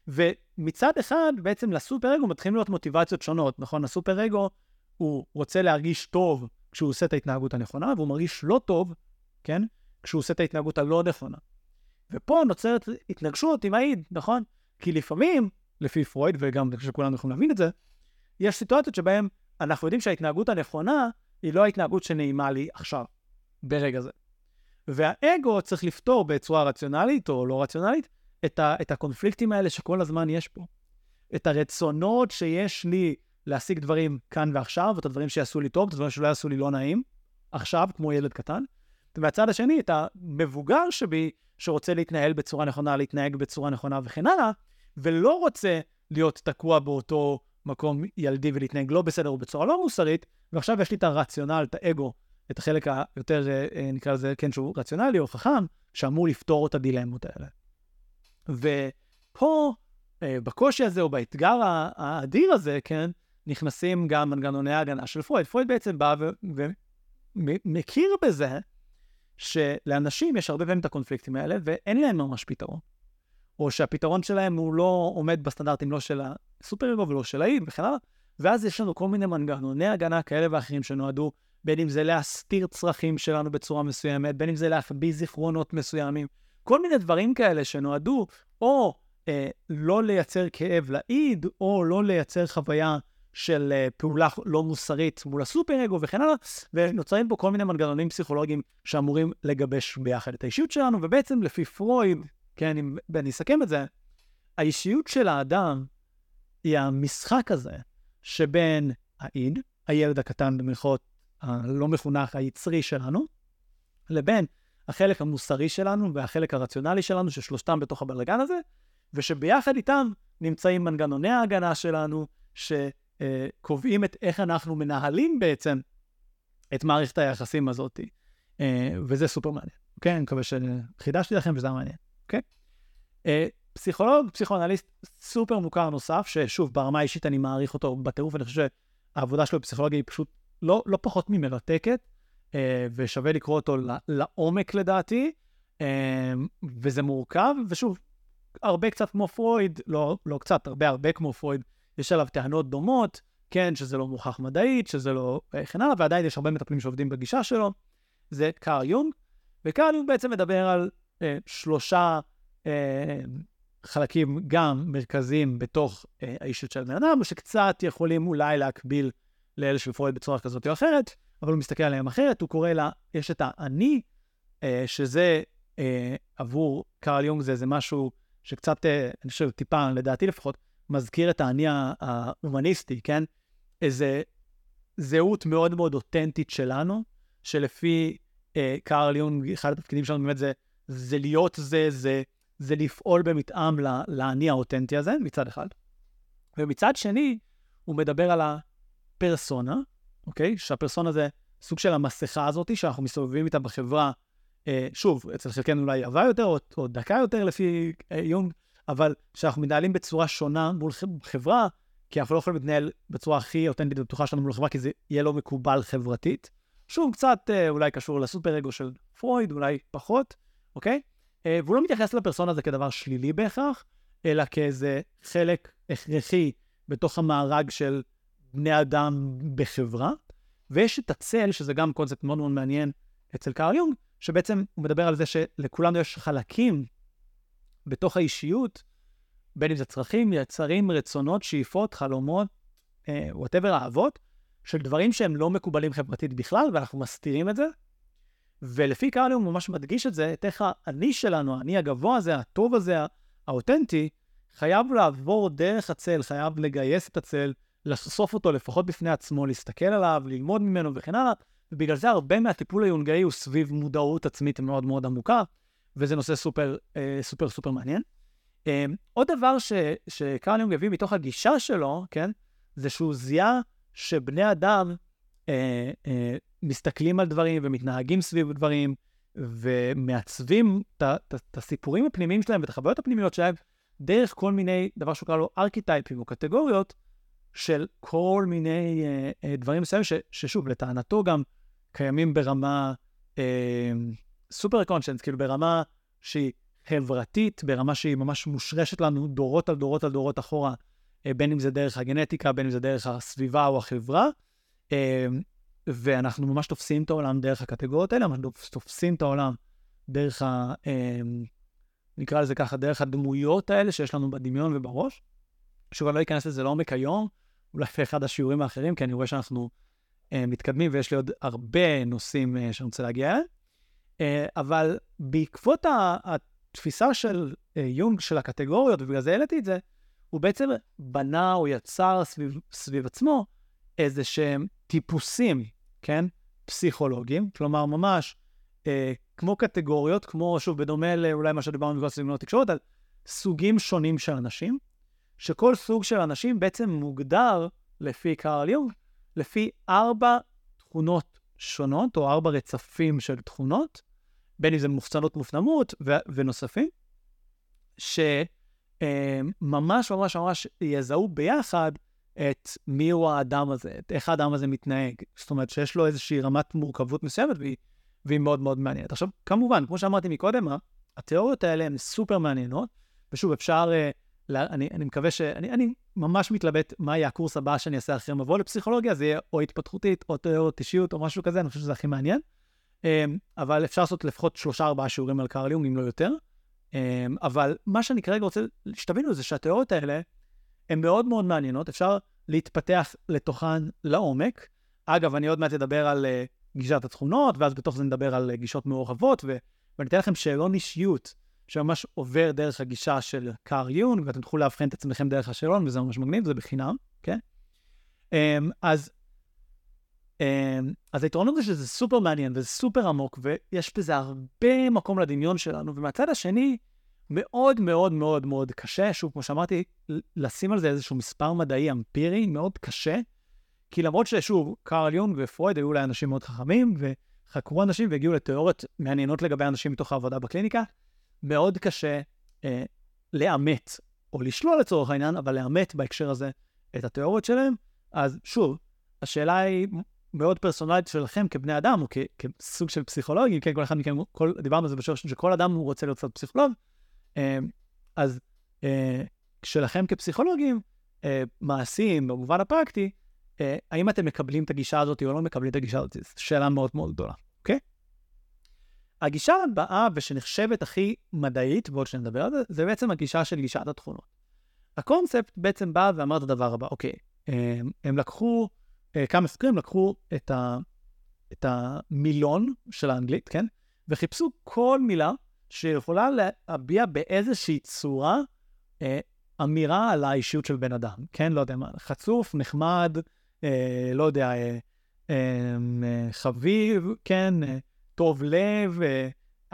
ומצד אחד, בעצם לסופר אגו מתחילים להיות מוטיבציות שונות, נכון? הסופר אגו, הוא רוצה להרגיש טוב כשהוא עושה את ההתנהגות הנכונה, והוא מרגיש לא טוב, כן? כשהוא עושה את ההתנהגות הלא נכונה. ופה נוצרת התנגשות עם האיד, נכון? כי לפעמים, לפי פרויד, וגם אני חושב שכולנו יכולים להבין את זה, יש סיטואציות שבהן אנחנו יודעים שההתנהגות הנכונה היא לא ההתנהגות שנעימה לי עכשיו, ברגע זה. והאגו צריך לפתור בצורה רציונלית או לא רציונלית את, ה, את הקונפליקטים האלה שכל הזמן יש פה. את הרצונות שיש לי להשיג דברים כאן ועכשיו, את הדברים שיעשו לי טוב, את הדברים שלא יעשו לי לא נעים, עכשיו, כמו ילד קטן. ומהצד השני, את המבוגר שבי, שרוצה להתנהל בצורה נכונה, להתנהג בצורה נכונה וכן הלאה, ולא רוצה להיות תקוע באותו מקום ילדי ולהתנהג לא בסדר או בצורה לא מוסרית, ועכשיו יש לי את הרציונל, את האגו, את החלק היותר, אה, אה, נקרא לזה, כן, שהוא רציונלי או חכם, שאמור לפתור את הדילמות האלה. ופה, אה, בקושי הזה או באתגר האדיר הזה, כן, נכנסים גם מנגנוני ההגנה של פרויד. פרויד בעצם בא ומכיר בזה שלאנשים יש הרבה פעמים את הקונפליקטים האלה, ואין להם ממש פתרון. או שהפתרון שלהם הוא לא עומד בסטנדרטים לא של הסופר-הירו ולא של האיד וכן הלאה, ואז יש לנו כל מיני מנגנוני הגנה כאלה ואחרים שנועדו, בין אם זה להסתיר צרכים שלנו בצורה מסוימת, בין אם זה להחביא זיכרונות מסוימים, כל מיני דברים כאלה שנועדו או אה, לא לייצר כאב לאיד, או לא לייצר חוויה של אה, פעולה לא מוסרית מול הסופר-אגו וכן הלאה, ונוצרים פה כל מיני מנגנונים פסיכולוגיים שאמורים לגבש ביחד את האישיות שלנו, ובעצם לפי פרויד, כן, אם אני אסכם את זה, האישיות של האדם היא המשחק הזה שבין האיד, הילד הקטן במלכות הלא מחונך, היצרי שלנו, לבין החלק המוסרי שלנו והחלק הרציונלי שלנו, ששלושתם בתוך הבלגן הזה, ושביחד איתם נמצאים מנגנוני ההגנה שלנו, שקובעים את איך אנחנו מנהלים בעצם את מערכת היחסים הזאת, אה, וזה סופר מעניין. אוקיי? אני מקווה שחידשתי לכם וזה מעניין, אוקיי? אה, פסיכולוג, פסיכואנליסט סופר מוכר נוסף, ששוב, ברמה האישית אני מעריך אותו בטירוף, אני חושב שהעבודה שלו בפסיכולוגיה היא פשוט לא, לא פחות ממרתקת. אה, ושווה לקרוא אותו לעומק לדעתי, אה, וזה מורכב, ושוב, הרבה קצת כמו פרויד, לא, לא קצת, הרבה הרבה כמו פרויד, יש עליו טענות דומות, כן, שזה לא מוכח מדעית, שזה לא וכן הלאה, ועדיין יש הרבה מטפלים שעובדים בגישה שלו, זה קאר יונג, וקאר יונג בעצם מדבר על אה, שלושה אה, חלקים גם מרכזיים בתוך אה, האישות של בן אדם, שקצת יכולים אולי להקביל לאלה של פרויד בצורה כזאת או אחרת. אבל הוא מסתכל עליהם אחרת, הוא קורא לה, יש את האני, אה, שזה אה, עבור קרל יונג זה איזה משהו שקצת, אה, אני חושב, טיפה, לדעתי לפחות, מזכיר את האני ההומניסטי, כן? איזה זהות מאוד מאוד אותנטית שלנו, שלפי אה, קרל יונג, אחד התפקידים שלנו באמת זה, זה להיות זה, זה, זה לפעול במתאם לאני האותנטי הזה, מצד אחד. ומצד שני, הוא מדבר על הפרסונה, אוקיי? שהפרסונה זה סוג של המסכה הזאת שאנחנו מסתובבים איתה בחברה, אה, שוב, אצל חלקנו אולי עבה יותר או, או דקה יותר לפי אה, יונג, אבל שאנחנו מתנהלים בצורה שונה מול חברה, כי אנחנו לא יכולים להתנהל בצורה הכי אותנטית ובטוחה שלנו מול חברה, כי זה יהיה לא מקובל חברתית. שוב, קצת אה, אולי קשור לסופר אגו של פרויד, אולי פחות, אוקיי? אה, והוא לא מתייחס לפרסונה הזה כדבר שלילי בהכרח, אלא כאיזה חלק הכרחי בתוך המארג של בני אדם בחברה, ויש את הצל, שזה גם קונספט מאוד מאוד מעניין אצל קארל יונג, שבעצם הוא מדבר על זה שלכולנו יש חלקים בתוך האישיות, בין אם זה צרכים, יצרים, רצונות, שאיפות, חלומות, whatever, uh, אהבות, של דברים שהם לא מקובלים חברתית בכלל, ואנחנו מסתירים את זה. ולפי קארל הוא ממש מדגיש את זה, את איך האני שלנו, האני הגבוה הזה, הטוב הזה, האותנטי, חייב לעבור דרך הצל, חייב לגייס את הצל, לחשוף אותו לפחות בפני עצמו, להסתכל עליו, ללמוד ממנו וכן הלאה, ובגלל זה הרבה מהטיפול היונגאי הוא סביב מודעות עצמית מאוד מאוד עמוקה, וזה נושא סופר אה, סופר סופר מעניין. אה, עוד דבר ש, שקרל יונג הביא מתוך הגישה שלו, כן, זה שהוא זיהה שבני אדם אה, אה, מסתכלים על דברים ומתנהגים סביב דברים, ומעצבים את הסיפורים הפנימיים שלהם ואת החוויות הפנימיות שלהם דרך כל מיני, דבר שהוא קרא לו ארכיטייפים או קטגוריות, של כל מיני אה, אה, דברים מסוימים, ששוב, לטענתו גם קיימים ברמה אה, סופר קונשנס, כאילו ברמה שהיא חברתית, ברמה שהיא ממש מושרשת לנו דורות על דורות על דורות אחורה, אה, בין אם זה דרך הגנטיקה, בין אם זה דרך הסביבה או החברה. אה, ואנחנו ממש תופסים את העולם דרך הקטגוריות האלה, אנחנו תופסים את העולם דרך ה... אה, נקרא לזה ככה, דרך הדמויות האלה שיש לנו בדמיון ובראש. שוב, אני לא אכנס לזה לעומק היום, אולי באחד השיעורים האחרים, כי אני רואה שאנחנו אה, מתקדמים ויש לי עוד הרבה נושאים אה, שאני רוצה להגיע אליהם. אה, אבל בעקבות התפיסה של אה, יונג, של הקטגוריות, ובגלל זה העליתי את זה, הוא בעצם בנה או יצר סביב, סביב עצמו איזה שהם טיפוסים, כן? פסיכולוגיים, כלומר ממש אה, כמו קטגוריות, כמו, שוב, בדומה לאולי מה שדיברנו בגלל סגנון התקשורת, על סוגים שונים של אנשים, שכל סוג של אנשים בעצם מוגדר, לפי קארל יונג, לפי ארבע תכונות שונות, או ארבע רצפים של תכונות, בין אם זה מופצנות מופנמות ו- ונוספים, שממש ממש ממש יזהו ביחד את מיהו האדם הזה, את איך האדם הזה מתנהג. זאת אומרת שיש לו איזושהי רמת מורכבות מסוימת והיא, והיא מאוד מאוד מעניינת. עכשיו, כמובן, כמו שאמרתי מקודם, התיאוריות האלה הן סופר מעניינות, ושוב, אפשר, uh, אני, אני מקווה ש... אני, אני ממש מתלבט מה יהיה הקורס הבא שאני אעשה אחרי מבוא לפסיכולוגיה, זה יהיה או התפתחותית, או תיאוריות אישיות, או משהו כזה, אני חושב שזה הכי מעניין. Um, אבל אפשר לעשות לפחות שלושה-ארבעה שיעורים על קרל יונג, אם לא יותר. Um, אבל מה שאני כרגע רוצה שתבינו זה שהתיאוריות האלה, הן מאוד מאוד מעניינות, אפשר להתפתח לתוכן לעומק. אגב, אני עוד מעט אדבר על uh, גישת התכונות, ואז בתוך זה נדבר על uh, גישות מעורבות, ו... ואני אתן לכם שאלון אישיות, שממש עובר דרך הגישה של קאר יון, ואתם תוכלו לאבחן את עצמכם דרך השאלון, וזה ממש מגניב, זה בחינם, כן? Um, אז, um, אז היתרונות זה שזה סופר מעניין וזה סופר עמוק, ויש בזה הרבה מקום לדמיון שלנו, ומהצד השני, מאוד מאוד מאוד מאוד קשה, שוב, כמו שאמרתי, לשים על זה איזשהו מספר מדעי אמפירי מאוד קשה, כי למרות ששוב, קארל יונג ופרויד היו אולי אנשים מאוד חכמים, וחקרו אנשים והגיעו לתיאוריות מעניינות לגבי אנשים מתוך העבודה בקליניקה, מאוד קשה אה, לאמת, או לשלול לצורך העניין, אבל לאמת בהקשר הזה את התיאוריות שלהם. אז שוב, השאלה היא מאוד פרסונלית שלכם כבני אדם, או כ- כסוג של פסיכולוגים, כן, כל אחד מכם, כל, דיברנו על זה בשורש, שכל אדם הוא רוצה להיות קצת פסיכולוג, אמ, אז אה, שלכם כפסיכולוגים, אה, מעשיים במובן הפרקטי, אה, האם אתם מקבלים את הגישה הזאת או לא מקבלים את הגישה הזאת? זו שאלה מאוד מאוד גדולה? הגישה הבאה ושנחשבת הכי מדעית, ועוד שנדבר על זה, זה בעצם הגישה של גישת התכונות. הקונספט בעצם בא ואמר את הדבר הבא, אוקיי, הם, הם לקחו, כמה סקרים לקחו את, ה, את המילון של האנגלית, כן? וחיפשו כל מילה שיכולה להביע באיזושהי צורה אה, אמירה על האישיות של בן אדם, כן? לא יודע מה, חצוף, נחמד, אה, לא יודע, אה, אה, חביב, כן? אה, טוב לב, אה,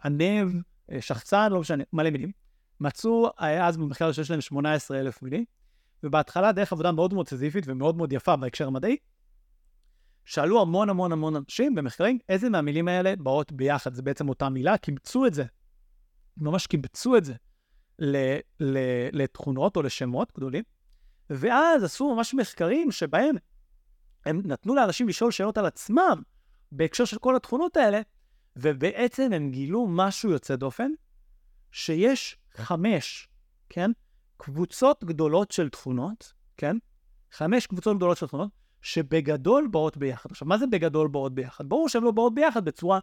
ענב, אה, שחצן, לא משנה, מלא מילים. מצאו אז במחקר שיש להם 18,000 מילים, ובהתחלה דרך עבודה מאוד מאוד סזיפית ומאוד מאוד יפה בהקשר המדעי, שאלו המון המון המון אנשים במחקרים איזה מהמילים האלה באות ביחד, זה בעצם אותה מילה, קיבצו את זה ממש קיבצו את זה ל- ל- לתכונות או לשמות גדולים, ואז עשו ממש מחקרים שבהם הם נתנו לאנשים לשאול שאלות על עצמם בהקשר של כל התכונות האלה, ובעצם הם גילו משהו יוצא דופן, שיש חמש, כן? קבוצות גדולות של תכונות, כן? חמש קבוצות גדולות של תכונות, שבגדול באות ביחד. עכשיו, מה זה בגדול באות ביחד? ברור שהן לא באות ביחד בצורה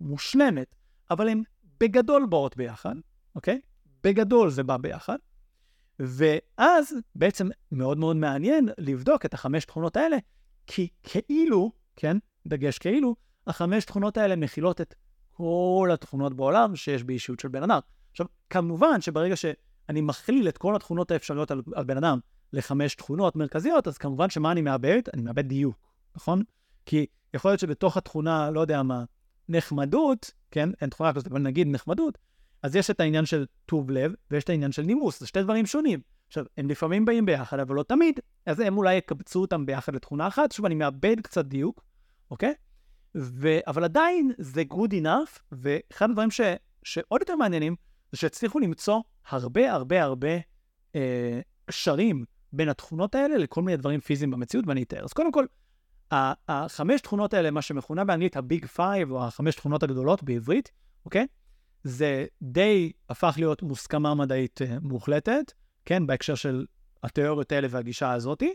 מושלמת, אבל הן בגדול באות ביחד, אוקיי? בגדול זה בא ביחד. ואז בעצם מאוד מאוד מעניין לבדוק את החמש תכונות האלה, כי כאילו, כן, דגש כאילו, החמש תכונות האלה מכילות את כל התכונות בעולם שיש באישיות של בן אדם. עכשיו, כמובן שברגע אני מכליל את כל התכונות האפשריות על, על בן אדם לחמש תכונות מרכזיות, אז כמובן שמה אני מאבד? אני מאבד דיוק, נכון? כי יכול להיות שבתוך התכונה, לא יודע מה, נחמדות, כן, אין תכונה כזאת, אבל נגיד נחמדות, אז יש את העניין של טוב לב, ויש את העניין של נימוס, זה שתי דברים שונים. עכשיו, הם לפעמים באים ביחד, אבל לא תמיד, אז הם אולי יקבצו אותם ביחד לתכונה אחת, שוב, אני מאבד קצת דיוק, אוקיי? ו... אבל עדיין זה good enough, ואחד הדברים ש... שעוד יותר מעניינים, זה שהצליחו למצוא הרבה הרבה הרבה אה, קשרים בין התכונות האלה לכל מיני דברים פיזיים במציאות, ואני אתאר. אז קודם כל, החמש תכונות האלה, מה שמכונה באנגלית ה big five, או החמש תכונות הגדולות בעברית, אוקיי? זה די הפך להיות מוסכמה מדעית uh, מוחלטת, כן? בהקשר של התיאוריות האלה והגישה הזאתי.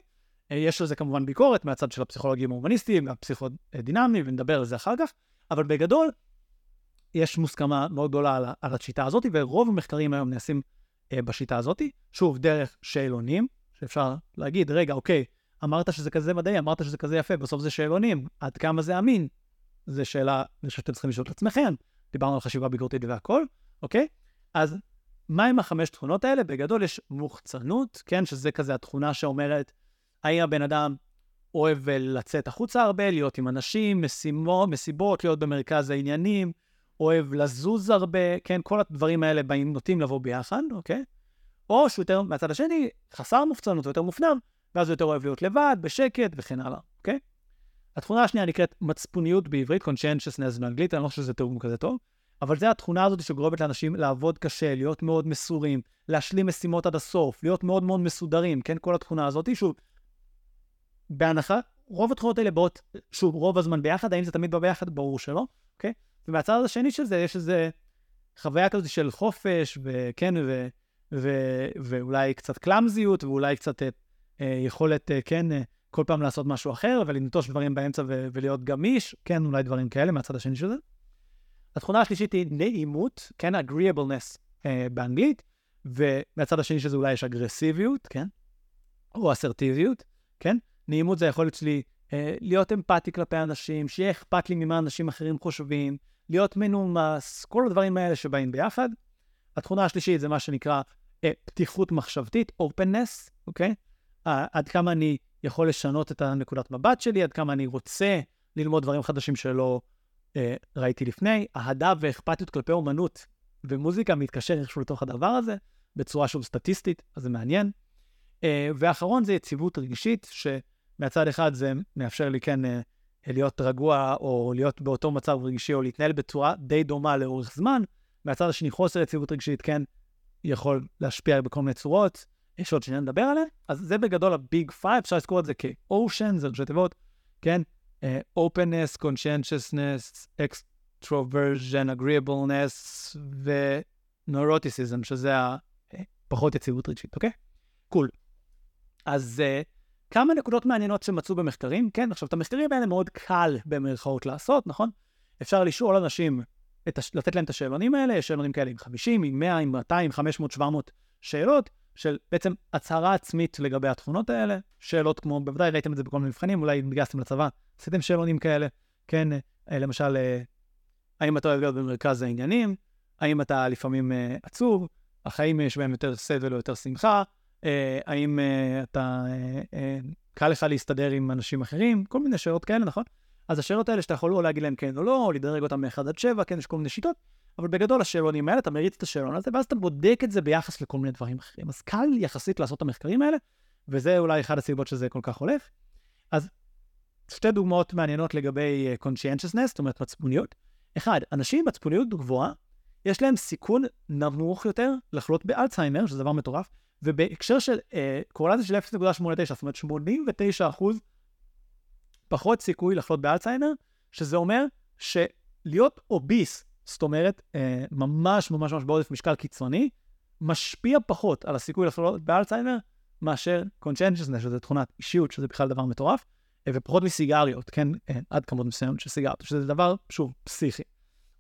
Uh, יש לזה כמובן ביקורת מהצד של הפסיכולוגים ההומניסטיים, הפסיכודינמיים, ונדבר על זה אחר כך, אבל בגדול, יש מוסכמה מאוד גדולה על, על השיטה הזאת, ורוב המחקרים היום נעשים uh, בשיטה הזאת. שוב, דרך שאלונים, שאפשר להגיד, רגע, אוקיי, אמרת שזה כזה מדעי, אמרת שזה כזה יפה, בסוף זה שאלונים, עד כמה זה אמין? זו שאלה, אני חושב שאתם צריכים לשאול את עצמכם. דיברנו על חשיבה ביקורתית והכל, אוקיי? אז מה עם החמש תכונות האלה? בגדול יש מוחצנות, כן? שזה כזה התכונה שאומרת, האם הבן אדם אוהב לצאת החוצה הרבה, להיות עם אנשים, משימות, מסיבות, להיות במרכז העניינים, אוהב לזוז הרבה, כן? כל הדברים האלה באים, נוטים לבוא ביחד, אוקיי? או שהוא יותר, מהצד השני, חסר מוחצנות ויותר מופנם, ואז הוא יותר אוהב להיות לבד, בשקט וכן הלאה, אוקיי? התכונה השנייה נקראת מצפוניות בעברית, conscientiousness באנגלית, אני לא חושב שזה תיאום כזה טוב, אבל זו התכונה הזאת שגורמת לאנשים לעבוד קשה, להיות מאוד מסורים, להשלים משימות עד הסוף, להיות מאוד מאוד מסודרים, כן? כל התכונה הזאת, שוב, בהנחה, רוב התכונות האלה באות, שוב, רוב הזמן ביחד, האם זה תמיד בא ביחד? ברור שלא, אוקיי? ומהצד השני של זה יש איזה חוויה כזאת של חופש, וכן, ו, ו, ואולי קצת קלאמזיות, ואולי קצת אה, יכולת, אה, כן, אה, כל פעם לעשות משהו אחר, ולנטוש דברים באמצע ו- ולהיות גמיש, כן, אולי דברים כאלה מהצד השני של זה. התכונה השלישית היא נעימות, כן, agreeableness אה, באנגלית, ומהצד השני של זה אולי יש אגרסיביות, כן, או אסרטיביות, כן. נעימות זה היכולת שלי אה, להיות אמפתי כלפי אנשים, שיהיה אכפת לי ממה אנשים אחרים חושבים, להיות מנומס, כל הדברים האלה שבאים ביחד. התכונה השלישית זה מה שנקרא אה, פתיחות מחשבתית, openness, אוקיי? אה, עד כמה אני יכול לשנות את הנקודת מבט שלי, עד כמה אני רוצה ללמוד דברים חדשים שלא אה, ראיתי לפני. אהדה ואכפתיות כלפי אומנות ומוזיקה מתקשר איכשהו לתוך הדבר הזה, בצורה שוב סטטיסטית, אז זה מעניין. אה, ואחרון זה יציבות רגשית, שמהצד אחד זה מאפשר לי כן אה, להיות רגוע, או להיות באותו מצב רגשי, או להתנהל בצורה די דומה לאורך זמן. מהצד השני חוסר יציבות רגשית כן יכול להשפיע בכל מיני צורות. יש עוד שניה לדבר עליהם, אז זה בגדול ה big five, אפשר לזכור את זה כ OCEAN, זה ראשי תיבות, כן? Uh, openness, conscientiousness, extroversion, agreeableness ו-neuroticism, שזה הפחות יציבות רגשית, אוקיי? Cool. Cool. אז uh, כמה נקודות מעניינות שמצאו במחקרים, כן? עכשיו, את המחקרים האלה מאוד קל במרכאות לעשות, נכון? אפשר לשאול אנשים, את הש... לתת להם את השאלונים האלה, יש שאלונים כאלה עם 50, עם 100, עם 200, 500, 700 שאלות, של בעצם הצהרה עצמית לגבי התכונות האלה, שאלות כמו, בוודאי ראיתם את זה בכל מיני מבחנים, אולי התגייסתם לצבא, עשיתם שאלונים כאלה, כן, אה, למשל, אה, האם אתה אוהב להיות במרכז העניינים, האם אתה לפעמים אה, עצוב, החיים יש בהם יותר סבל או יותר שמחה, האם אתה, קל לך להסתדר עם אנשים אחרים, כל מיני שאלות כאלה, נכון? אז השאלות האלה שאתה יכול או להגיד להם כן או לא, או לדרג אותם מ-1 עד 7, כן, יש כל מיני שיטות. אבל בגדול השאלונים האלה, אתה מריץ את השאלון הזה, ואז אתה בודק את זה ביחס לכל מיני דברים אחרים. אז קל יחסית לעשות את המחקרים האלה, וזה אולי אחד הסיבות שזה כל כך הולך. אז שתי דוגמאות מעניינות לגבי conscientiousness, זאת אומרת מצפוניות. אחד, אנשים עם מצפוניות גבוהה, יש להם סיכון נמוך יותר לחלות באלצהיימר, שזה דבר מטורף, ובהקשר של uh, קורלציה של 0.89, זאת אומרת 89 אחוז פחות סיכוי לחלות באלצהיימר, שזה אומר שלהיות אוביס זאת אומרת, אה, ממש ממש ממש בעודף משקל קיצוני, משפיע פחות על הסיכוי לחלות באלצהיימר מאשר קונצ'נצ'סנס, שזה תכונת אישיות, שזה בכלל דבר מטורף, אה, ופחות מסיגריות, כן, עד כמות מסוימת של סיגריות, שזה דבר, שוב, פסיכי.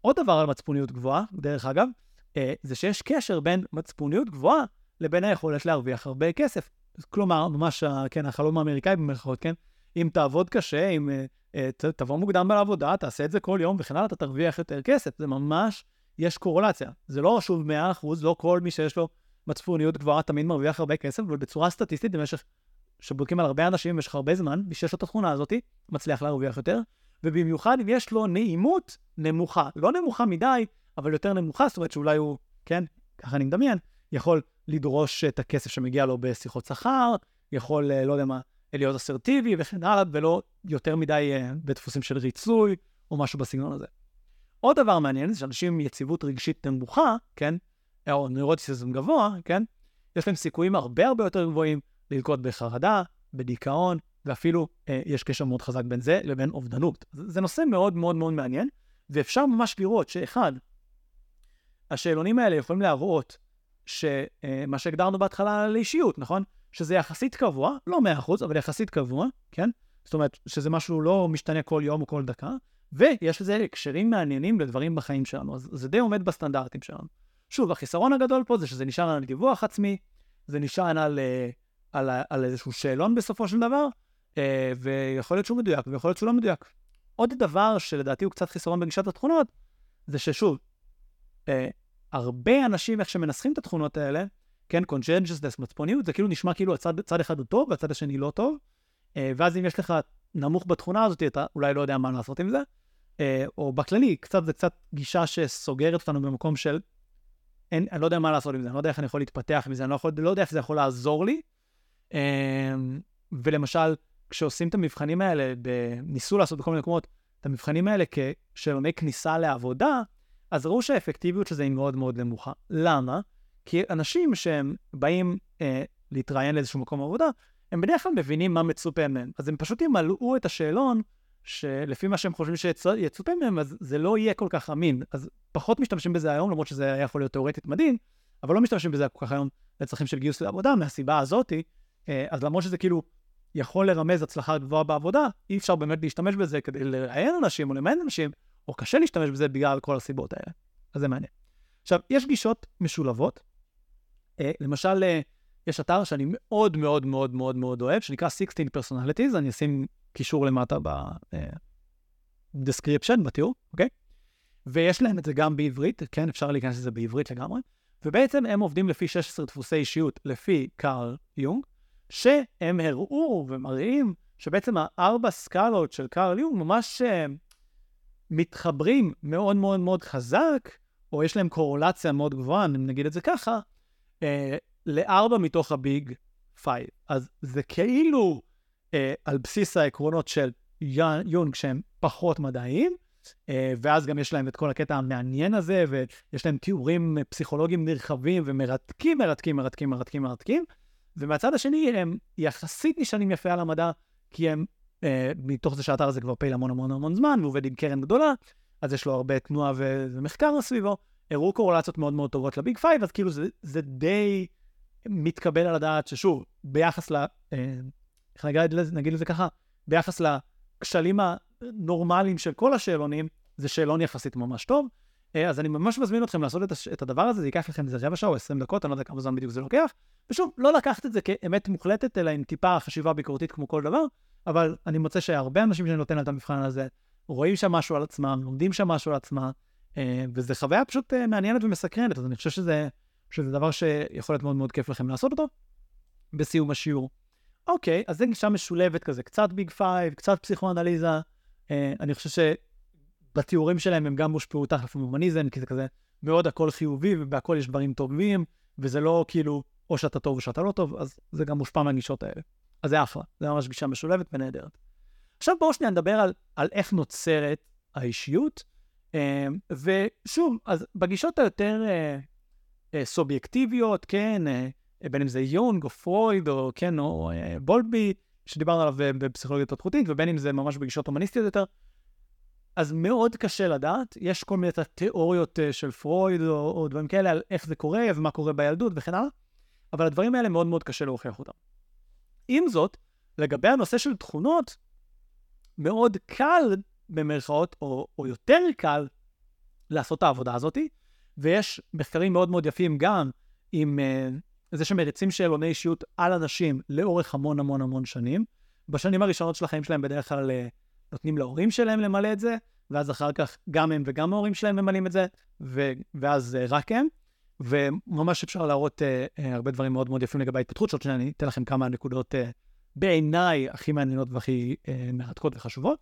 עוד דבר על מצפוניות גבוהה, דרך אגב, זה שיש קשר בין מצפוניות גבוהה לבין היכולת להרוויח הרבה כסף. כלומר, ממש, כן, החלום האמריקאי במירכאות, כן? אם תעבוד קשה, אם uh, תבוא מוקדם לעבודה, תעשה את זה כל יום וכן הלאה, אתה תרוויח יותר כסף. זה ממש, יש קורולציה. זה לא שוב 100%, לא כל מי שיש לו מצפוניות גבוהה תמיד מרוויח הרבה כסף, אבל בצורה סטטיסטית, במשך, שבודקים על הרבה אנשים במשך הרבה זמן, מי שיש לו את התכונה הזאת, מצליח להרוויח יותר, ובמיוחד אם יש לו נעימות נמוכה. לא נמוכה מדי, אבל יותר נמוכה, זאת אומרת שאולי הוא, כן, ככה אני מדמיין, יכול לדרוש את הכסף שמגיע לו בשיחות שכר, יכול, אה, לא יודע מה, להיות אסרטיבי וכן הלאה, ולא יותר מדי uh, בדפוסים של ריצוי או משהו בסגנון הזה. עוד דבר מעניין זה שאנשים עם יציבות רגשית נמוכה, כן, או נוירוטיסיזם גבוה, כן, יש להם סיכויים הרבה הרבה יותר גבוהים ללקוט בחרדה, בדיכאון, ואפילו אה, יש קשר מאוד חזק בין זה לבין אובדנות. זה, זה נושא מאוד מאוד מאוד מעניין, ואפשר ממש לראות שאחד, השאלונים האלה יכולים להראות שמה אה, שהגדרנו בהתחלה לאישיות, נכון? שזה יחסית קבוע, לא 100%, אבל יחסית קבוע, כן? זאת אומרת, שזה משהו לא משתנה כל יום או כל דקה, ויש לזה הקשרים מעניינים לדברים בחיים שלנו, אז זה די עומד בסטנדרטים שלנו. שוב, החיסרון הגדול פה זה שזה נשאר על דיווח עצמי, זה נשען על, על, אה, על, על איזשהו שאלון בסופו של דבר, אה, ויכול להיות שהוא מדויק ויכול להיות שהוא לא מדויק. עוד דבר שלדעתי הוא קצת חיסרון בגישת התכונות, זה ששוב, הרבה אנשים, איך שמנסחים את התכונות האלה, כן, conscientiousness, מצפוניות, זה כאילו נשמע כאילו הצד, צד אחד הוא טוב והצד השני לא טוב, ואז אם יש לך נמוך בתכונה הזאת, אתה אולי לא יודע מה לעשות עם זה, או בכללי, קצת זה קצת גישה שסוגרת אותנו במקום של אין, אני לא יודע מה לעשות עם זה, אני לא יודע איך אני יכול להתפתח מזה, אני לא, יכול, לא יודע איך זה יכול לעזור לי. אמ, ולמשל, כשעושים את המבחנים האלה, ניסו לעשות בכל מיני מקומות, את המבחנים האלה כשאלוני כניסה לעבודה, אז ראו שהאפקטיביות של זה היא מאוד מאוד נמוכה. למה? כי אנשים שהם באים אה, להתראיין לאיזשהו מקום עבודה, הם בדרך כלל מבינים מה מצופה מהם. אז הם פשוט ימלאו את השאלון שלפי מה שהם חושבים שיצופה מהם, אז זה לא יהיה כל כך אמין. אז פחות משתמשים בזה היום, למרות שזה היה יכול להיות תאורטית מדהים, אבל לא משתמשים בזה כל כך היום לצרכים של גיוס לעבודה, מהסיבה הזאתי. אה, אז למרות שזה כאילו יכול לרמז הצלחה גבוהה בעבודה, אי אפשר באמת להשתמש בזה כדי לראיין אנשים או למען אנשים, או קשה להשתמש בזה בגלל כל הסיבות האלה. אז זה מעניין. עכשיו, יש גישות משולבות. אה, למשל, אה, יש אתר שאני מאוד מאוד מאוד מאוד מאוד אוהב, שנקרא 16 Personalities, אני אשים קישור למטה ב-description, בתיאור, אוקיי? ויש להם את זה גם בעברית, כן, אפשר להיכנס לזה בעברית לגמרי, ובעצם הם עובדים לפי 16 דפוסי אישיות, לפי קארל יונג, שהם הראו ומראים שבעצם הארבע סקאלות של קארל יונג ממש uh, מתחברים מאוד מאוד מאוד חזק, או יש להם קורולציה מאוד גבוהה, אם נגיד את זה ככה, uh, לארבע מתוך הביג Five. אז זה כאילו אה, על בסיס העקרונות של יונג שהם פחות מדעיים, אה, ואז גם יש להם את כל הקטע המעניין הזה, ויש להם תיאורים פסיכולוגיים נרחבים ומרתקים, מרתקים, מרתקים, מרתקים, מרתקים. ומהצד השני, הם יחסית נשענים יפה על המדע, כי הם, אה, מתוך זה שהאתר הזה כבר פעיל המון המון המון זמן, ועובד עם קרן גדולה, אז יש לו הרבה תנועה ומחקר סביבו. הראו קורלציות מאוד מאוד טובות ל Big Five, אז כאילו זה, זה די מתקבל על הדעת ששוב, ביחס ל... אה, איך נגיד, נגיד לזה ככה, ביחס לכשלים הנורמליים של כל השאלונים, זה שאלון יחסית ממש טוב. אה, אז אני ממש מזמין אתכם לעשות את, הש... את הדבר הזה, זה ייקח לכם איזה רבע שעה או עשרים דקות, אני לא יודע כמה זמן בדיוק זה לוקח. ושוב, לא לקחת את זה כאמת מוחלטת, אלא עם טיפה חשיבה ביקורתית כמו כל דבר, אבל אני מוצא שהרבה אנשים שאני נותן להם את המבחן הזה, רואים שם משהו על עצמם, לומדים שם משהו על עצמם, אה, וזו חוויה פשוט אה, מעניינת ומסקרנת, אז אני חושב שזה, שזה דבר שיכול להיות מאוד מאוד כיף לכם לעשות אותו בסיום השיעור. אוקיי, אז זה גישה משולבת כזה, קצת Big Five, קצת פסיכואנליזה. אה, אני חושב שבתיאורים שלהם הם גם הושפעו תחת הומניזם, כי זה כזה מאוד הכל חיובי ובהכל יש דברים טובים, וזה לא כאילו או שאתה טוב או שאתה לא טוב, אז זה גם מושפע מהגישות האלה. אז זה אחלה, זה ממש גישה משולבת ונהדרת. עכשיו בואו שניה נדבר על, על איך נוצרת האישיות. אה, ושוב, אז בגישות היותר אה, אה, סובייקטיביות, כן, אה, בין אם זה יונג או פרויד או כן, או בולבי, שדיברנו עליו בפסיכולוגיה התפתחותית, ובין אם זה ממש בגישות הומניסטיות יותר. אז מאוד קשה לדעת, יש כל מיני תיאוריות של פרויד או, או דברים כאלה על איך זה קורה ומה קורה בילדות וכן הלאה, אבל הדברים האלה מאוד מאוד קשה להוכיח אותם. עם זאת, לגבי הנושא של תכונות, מאוד קל, במרכאות, או, או יותר קל, לעשות את העבודה הזאת, ויש מחקרים מאוד מאוד יפים גם עם זה שמריצים שאלוני אישיות על אנשים לאורך המון המון המון שנים. בשנים הראשונות של החיים שלהם בדרך כלל אה, נותנים להורים שלהם למלא את זה, ואז אחר כך גם הם וגם ההורים שלהם ממלאים את זה, ו- ואז uh, רק הם. וממש אפשר להראות uh, uh, הרבה דברים מאוד מאוד יפים לגבי ההתפתחות, שעוד שניה אני אתן לכם כמה נקודות uh, בעיניי הכי מעניינות והכי uh, מרתקות וחשובות.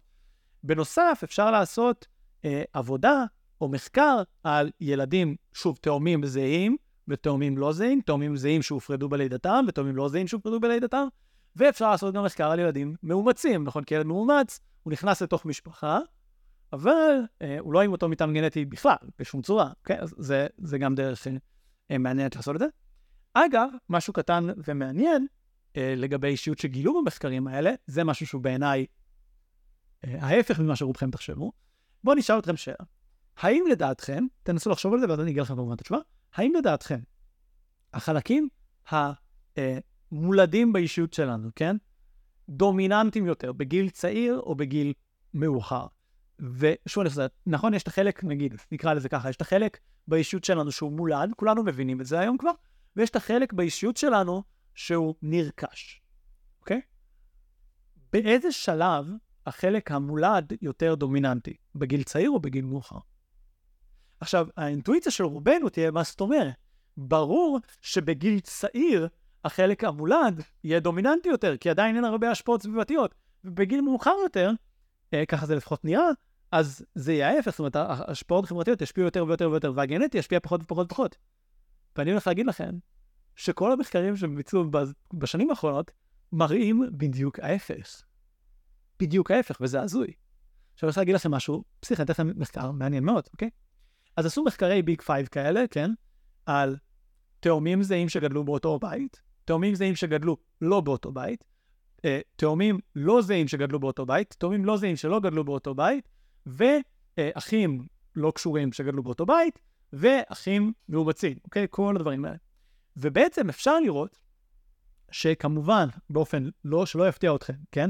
בנוסף, אפשר לעשות uh, עבודה או מחקר על ילדים, שוב, תאומים זהים ותאומים לא זהים, תאומים זהים שהופרדו בלידתם ותאומים לא זהים שהופרדו בלידתם, ואפשר לעשות גם מחקר על ילדים מאומצים, נכון? כי ילד מאומץ, הוא נכנס לתוך משפחה, אבל אה, הוא לא עם אותו מטען גנטי בכלל, בשום צורה, אוקיי? אז זה, זה גם דרך אה, מעניינת לעשות את זה. אגב, משהו קטן ומעניין אה, לגבי אישיות שגילו במחקרים האלה, זה משהו שהוא בעיניי אה, ההפך ממה שרובכם תחשבו. בואו נשאל אתכם שאלה. האם לדעתכם, תנסו לחשוב על זה ואז אני אגיד לכם כמובן את התשובה, האם לדעתכם החלקים המולדים באישיות שלנו, כן? דומיננטיים יותר בגיל צעיר או בגיל מאוחר. ושוב נכון, יש את החלק, נגיד, נקרא לזה ככה, יש את החלק באישיות שלנו שהוא מולד, כולנו מבינים את זה היום כבר, ויש את החלק באישיות שלנו שהוא נרכש, אוקיי? באיזה שלב החלק המולד יותר דומיננטי? בגיל צעיר או בגיל מאוחר? עכשיו, האינטואיציה של רובנו תהיה, מה זאת אומרת? ברור שבגיל צעיר החלק המולד יהיה דומיננטי יותר, כי עדיין אין הרבה השפעות סביבתיות. ובגיל מאוחר יותר, אה, ככה זה לפחות נראה, אז זה יהיה ההפך, זאת אומרת, ההשפעות החברתיות ישפיעו יותר ויותר ויותר, והגנטי ישפיע פחות ופחות ופחות. ואני הולך להגיד לכם, שכל המחקרים שביצעו בשנים האחרונות, מראים בדיוק ההפך. בדיוק ההפך, וזה הזוי. עכשיו אני רוצה להגיד לכם משהו, פסיכי, אני אתן לכם מחקר מעניין מאוד, אוקיי? אז עשו מחקרי Big Five כאלה, כן? על תאומים זהים שגדלו באותו בית, תאומים זהים שגדלו לא באותו בית, אה, תאומים לא זהים שגדלו באותו בית, תאומים לא זהים שלא גדלו באותו בית, ואחים לא קשורים שגדלו באותו בית, ואחים מאומצים, אוקיי? כל הדברים האלה. ובעצם אפשר לראות שכמובן, באופן לא, שלא יפתיע אתכם, כן?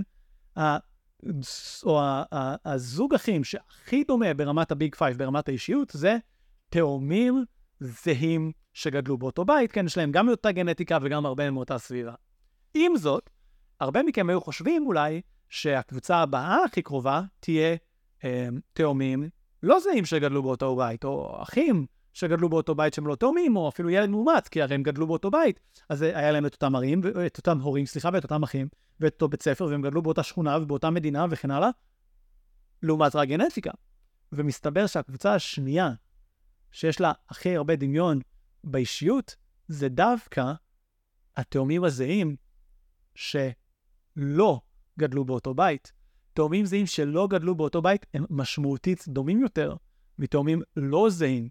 או הזוג אחים שהכי דומה ברמת ה Big Five, ברמת האישיות, זה תאומים זהים שגדלו באותו בית, כן, יש להם גם אותה גנטיקה וגם הרבה מאותה סביבה. עם זאת, הרבה מכם היו חושבים אולי שהקבוצה הבאה הכי קרובה תהיה תאומים לא זהים שגדלו באותו בית, או אחים שגדלו באותו בית שהם לא תאומים, או אפילו ילד מאומץ, כי הרי הם גדלו באותו בית, אז היה להם את אותם הרים, את אותם הורים, סליחה, ואת אותם אחים, ואת אותו בית ספר, והם גדלו באותה שכונה ובאותה מדינה וכן הלאה, לעומת רק גנטיקה. ומסתבר שהקבוצה השנייה, שיש לה הכי הרבה דמיון באישיות, זה דווקא התאומים הזהים שלא גדלו באותו בית. תאומים זהים שלא גדלו באותו בית הם משמעותית דומים יותר מתאומים לא זהים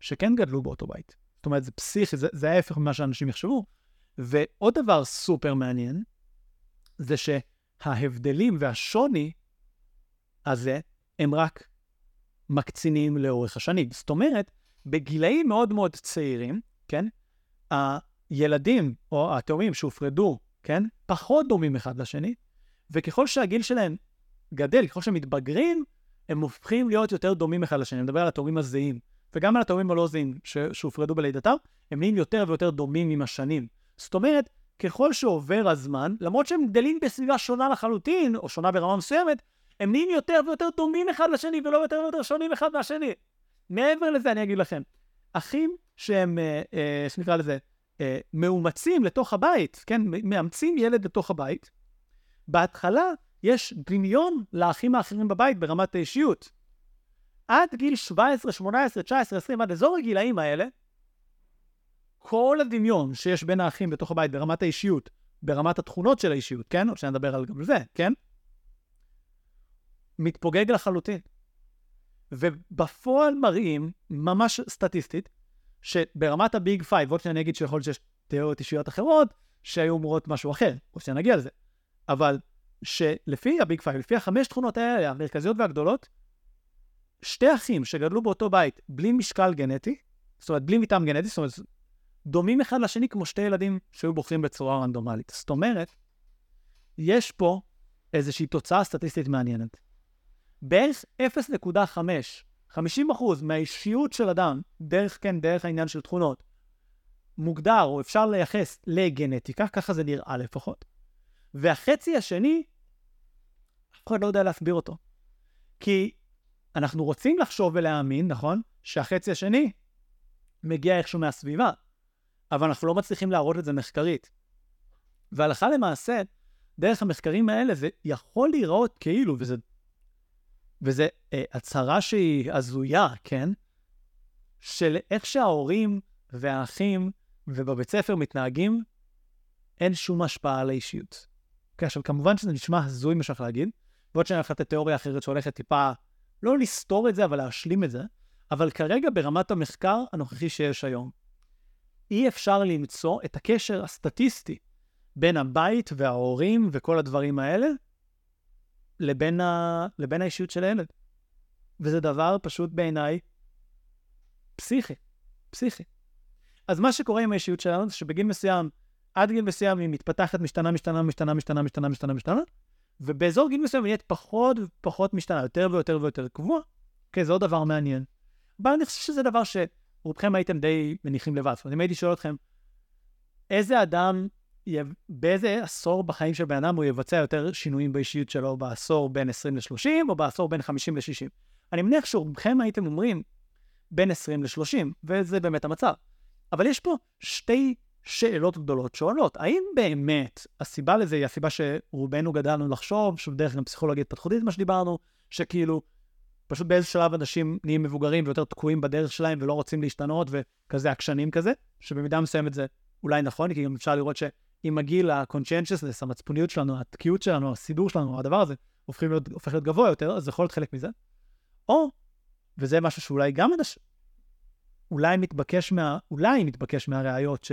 שכן גדלו באותו בית. זאת אומרת, זה פסיכי, זה, זה ההפך ממה שאנשים יחשבו. ועוד דבר סופר מעניין, זה שההבדלים והשוני הזה הם רק מקצינים לאורך השנים. זאת אומרת, בגילאים מאוד מאוד צעירים, כן, הילדים או התאומים שהופרדו, כן, פחות דומים אחד לשני, וככל שהגיל שלהם גדל, ככל שהם מתבגרים, הם הופכים להיות יותר דומים אחד לשני. אני מדבר על התאומים הזהים, וגם על התאומים הלא זהים שהופרדו בלידתם, הם נהיים יותר ויותר דומים עם השנים. זאת אומרת, ככל שעובר הזמן, למרות שהם גדלים בסביבה שונה לחלוטין, או שונה ברמה מסוימת, הם נהיים יותר ויותר דומים אחד לשני, ולא יותר ויותר שונים אחד מהשני. מעבר לזה, אני אגיד לכם, אחים שהם, אה, אה, לזה, אה, מאומצים לתוך הבית, כן, מאמצים ילד לתוך הבית, בהתחלה יש דמיון לאחים האחרים בבית ברמת האישיות. עד גיל 17, 18, 19, 20, עד אזור הגילאים האלה, כל הדמיון שיש בין האחים בתוך הבית ברמת האישיות, ברמת התכונות של האישיות, כן? או שנדבר על גם זה, כן? מתפוגג לחלוטין. ובפועל מראים, ממש סטטיסטית, שברמת ה Big Five, עוד שאני אגיד שיכול להיות שיש תיאוריות אישיות אחרות, שהיו אומרות משהו אחר, או שנגיע לזה. אבל שלפי ה Big Five, לפי החמש תכונות האלה, המרכזיות והגדולות, שתי אחים שגדלו באותו בית בלי משקל גנטי, זאת אומרת, בלי מטען גנטי, זאת אומרת, דומים אחד לשני כמו שתי ילדים שהיו בוחרים בצורה רנדומלית. זאת אומרת, יש פה איזושהי תוצאה סטטיסטית מעניינת. בערך 0.5, 50% מהאישיות של אדם, דרך, כן, דרך העניין של תכונות, מוגדר או אפשר לייחס לגנטיקה, ככה זה נראה לפחות. והחצי השני, אף אחד לא יודע להסביר אותו. כי אנחנו רוצים לחשוב ולהאמין, נכון? שהחצי השני מגיע איכשהו מהסביבה, אבל אנחנו לא מצליחים להראות את זה מחקרית. והלכה למעשה, דרך המחקרים האלה זה יכול להיראות כאילו, וזה, וזה אה, הצהרה שהיא הזויה, כן? של איך שההורים והאחים ובבית ספר מתנהגים, אין שום השפעה על האישיות. אוקיי, עכשיו, כמובן שזה נשמע הזוי מה שאני להגיד, ועוד שאני הולך לתת תיאוריה אחרת שהולכת טיפה, לא לסתור את זה, אבל להשלים את זה, אבל כרגע ברמת המחקר הנוכחי שיש היום, אי אפשר למצוא את הקשר הסטטיסטי בין הבית וההורים וכל הדברים האלה לבין, ה... לבין האישיות של הילד. וזה דבר פשוט בעיניי פסיכי, פסיכי. אז מה שקורה עם האישיות שלנו זה שבגיל מסוים, עד גיל מסוים היא מתפתחת, משתנה, משתנה, משתנה, משתנה, משתנה, משתנה, משתנה, ובאזור גיל מסוים היא נהיית פחות ופחות משתנה, יותר ויותר ויותר קבוע. אוקיי, זה עוד דבר מעניין. אבל אני חושב שזה דבר שרובכם הייתם די מניחים לבד. זאת אומרת, אם הייתי שואל אתכם, איזה אדם, באיזה עשור בחיים של בן אדם הוא יבצע יותר שינויים באישיות שלו בעשור בין 20 ל-30 או בעשור בין 50 ל-60? אני מניח שרובכם הייתם אומרים בין 20 ל-30, וזה באמת המצב. אבל יש פה שתי שאלות גדולות שעולות. האם באמת הסיבה לזה היא הסיבה שרובנו גדלנו לחשוב, שוב דרך גם פסיכולוגיה התפתחותית, מה שדיברנו, שכאילו פשוט באיזה שלב אנשים נהיים מבוגרים ויותר תקועים בדרך שלהם ולא רוצים להשתנות וכזה עקשנים כזה, שבמידה מסוימת זה אולי נכון, כי גם אפשר לראות שעם הגיל ה-conscientiousness, המצפוניות שלנו, התקיעות שלנו, הסידור שלנו, הדבר הזה, הופכים להיות, הופך להיות גבוה יותר, אז זה יכול להיות חלק מזה. או, וזה משהו שאולי גם אנש... אולי מתבקש מה... אולי מתבקש מהראיות ש...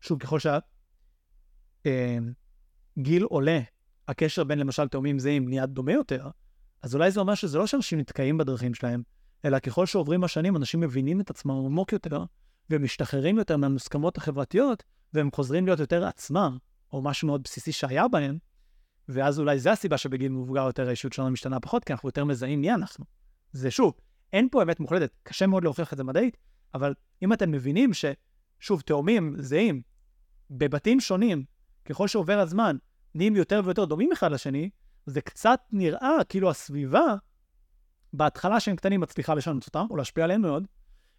שוב, ככל שהגיל אה, עולה, הקשר בין למשל תאומים זהים נהיה דומה יותר, אז אולי זה אומר שזה לא שאנשים נתקעים בדרכים שלהם, אלא ככל שעוברים השנים, אנשים מבינים את עצמם עמוק יותר, ומשתחררים יותר מהמוסכמות החברתיות, והם חוזרים להיות יותר עצמם, או משהו מאוד בסיסי שהיה בהם, ואז אולי זו הסיבה שבגיל מבוגר יותר האישות שלנו משתנה פחות, כי אנחנו יותר מזהים מי אנחנו. זה שוב, אין פה אמת מוחלטת, קשה מאוד להוכיח את זה מדעית, אבל אם אתם מבינים ששוב, תאומים זהים, בבתים שונים, ככל שעובר הזמן, נהיים יותר ויותר דומים אחד לשני, זה קצת נראה כאילו הסביבה, בהתחלה שהם קטנים מצליחה לשנות אותם, או להשפיע עליהם מאוד,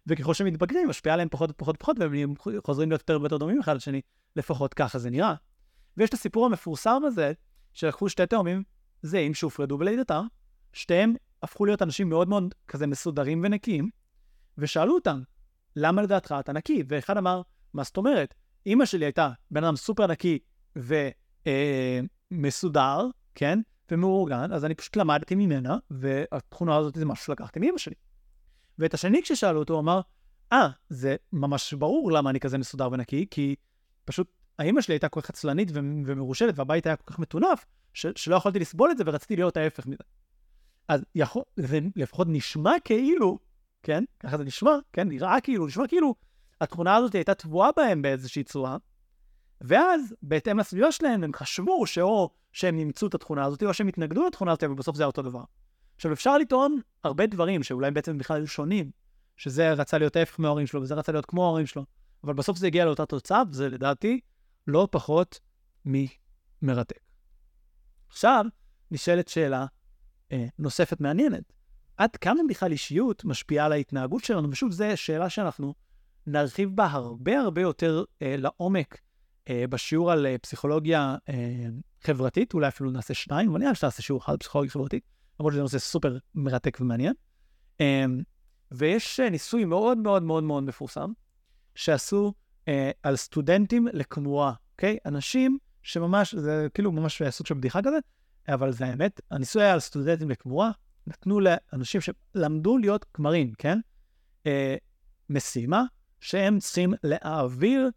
וככל שהם מתבגרים, משפיע עליהם פחות ופחות ופחות, והם חוזרים להיות יותר ויותר דומים אחד לשני, לפחות ככה זה נראה. ויש את הסיפור המפורסם הזה, שלקחו שתי תאומים זהים שהופרדו בלידתם, שתיהם הפכו להיות אנשים מאוד מאוד כזה מסודרים ונקיים, ושאלו אותם, למה לדעתך אתה נקי? ואחד אמר, מה זאת אומרת? אימא שלי הייתה בן אדם סופר נקי ומסודר, אה, כן? ומאורגן, אז אני פשוט למדתי ממנה, והתכונה הזאת זה משהו שלקחתי מאמא שלי. ואת השני כששאלו אותו, הוא אמר, אה, ah, זה ממש ברור למה אני כזה מסודר ונקי, כי פשוט האמא שלי הייתה כל כך עצלנית ומרושלת, והבית היה כל כך מטונף, שלא יכולתי לסבול את זה ורציתי להיות ההפך מזה. אז יכול, זה לפחות נשמע כאילו, כן? ככה זה נשמע, כן? נראה כאילו, נשמע כאילו התכונה הזאת הייתה טבועה בהם באיזושהי צורה, ואז, בהתאם לסביבה שלהם, הם חשבו שאו שהם אימצו את התכונה הזאת, או שהם התנגדו לתכונה הזאת, אבל בסוף זה היה אותו דבר. עכשיו, אפשר לטעון הרבה דברים שאולי בעצם בכלל היו שונים, שזה רצה להיות ההפך מההורים שלו, וזה רצה להיות כמו ההורים שלו, אבל בסוף זה הגיע לאותה תוצאה, וזה לדעתי לא פחות ממרתק. עכשיו, נשאלת שאלה אה, נוספת מעניינת. עד כמה בכלל אישיות משפיעה על ההתנהגות שלנו? ושוב, זו שאלה שאנחנו נרחיב בה הרבה הרבה יותר אה, לעומק אה, בשיעור על אה, פסיכולוגיה אה, חברתית, אולי אפילו נעשה שניים, אבל נראה שנעשה שיעור אחד על פסיכולוגיה חברתית, למרות שזה נושא סופר מרתק ומעניין. אה, ויש אה, ניסוי מאוד מאוד מאוד מאוד מפורסם, שעשו אה, על סטודנטים לכמורה, אוקיי? אנשים שממש, זה כאילו ממש סוג של בדיחה כזה, אבל זה האמת, הניסוי היה על סטודנטים לכמורה, נתנו לאנשים שלמדו להיות כמרים, כן? אה, משימה שהם צריכים להעביר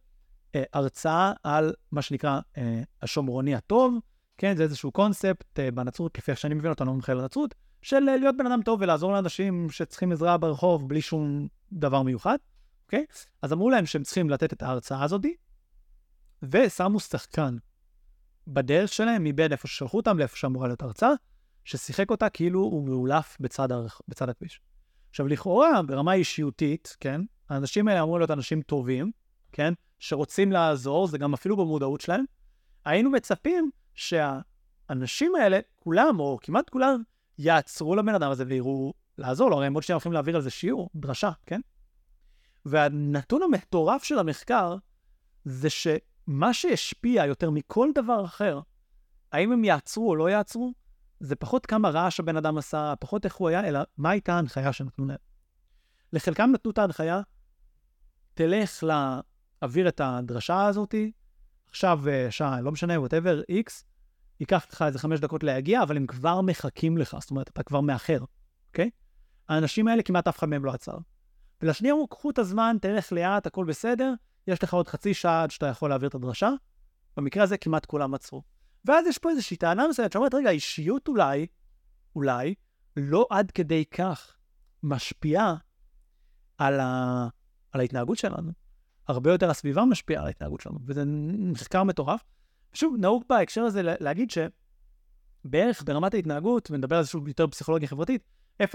אה, הרצאה על מה שנקרא אה, השומרוני הטוב, כן? זה איזשהו קונספט אה, בנצרות, כפי שאני מבין אותו, אני לא מומחה לנצרות, של אה, להיות בן אדם טוב ולעזור לאנשים שצריכים עזרה ברחוב בלי שום דבר מיוחד, אוקיי? אז אמרו להם שהם צריכים לתת את ההרצאה הזאת, ושמו שחקן בדרך שלהם מבין איפה ששלחו אותם לאיפה שאמורה להיות הרצאה, ששיחק אותה כאילו הוא מאולף בצד, הרכ... בצד הכביש. עכשיו, לכאורה, ברמה אישיותית, כן, האנשים האלה אמורים להיות אנשים טובים, כן, שרוצים לעזור, זה גם אפילו במודעות שלהם. היינו מצפים שהאנשים האלה, כולם, או כמעט כולם, יעצרו לבן אדם הזה ויראו לעזור לו, הרי הם עוד שניה הולכים להעביר על זה שיעור, דרשה, כן? והנתון המטורף של המחקר זה שמה שהשפיע יותר מכל דבר אחר, האם הם יעצרו או לא יעצרו, זה פחות כמה רעש הבן אדם עשה, פחות איך הוא היה, אלא מה הייתה ההנחיה שנתנו להם. לחלקם נתנו את ההנחיה, תלך להעביר את הדרשה הזאתי, עכשיו אה, שעה, לא משנה, whatever, x, ייקח לך איזה חמש דקות להגיע, אבל הם כבר מחכים לך, זאת אומרת, אתה כבר מאחר, אוקיי? האנשים האלה, כמעט אף אחד מהם לא עצר. ולשנייה אמרו, קחו את הזמן, תלך לאט, הכל בסדר, יש לך עוד חצי שעה עד שאתה יכול להעביר את הדרשה. במקרה הזה כמעט כולם עצרו. ואז יש פה איזושהי טענה מסוימת שאומרת, רגע, האישיות אולי, אולי, לא עד כדי כך משפיעה על, ה... על ההתנהגות שלנו. הרבה יותר הסביבה משפיעה על ההתנהגות שלנו, וזה מחקר מטורף. שוב, נהוג בהקשר הזה להגיד שבערך ברמת ההתנהגות, ונדבר על זה שוב יותר בפסיכולוגיה חברתית, 0.3,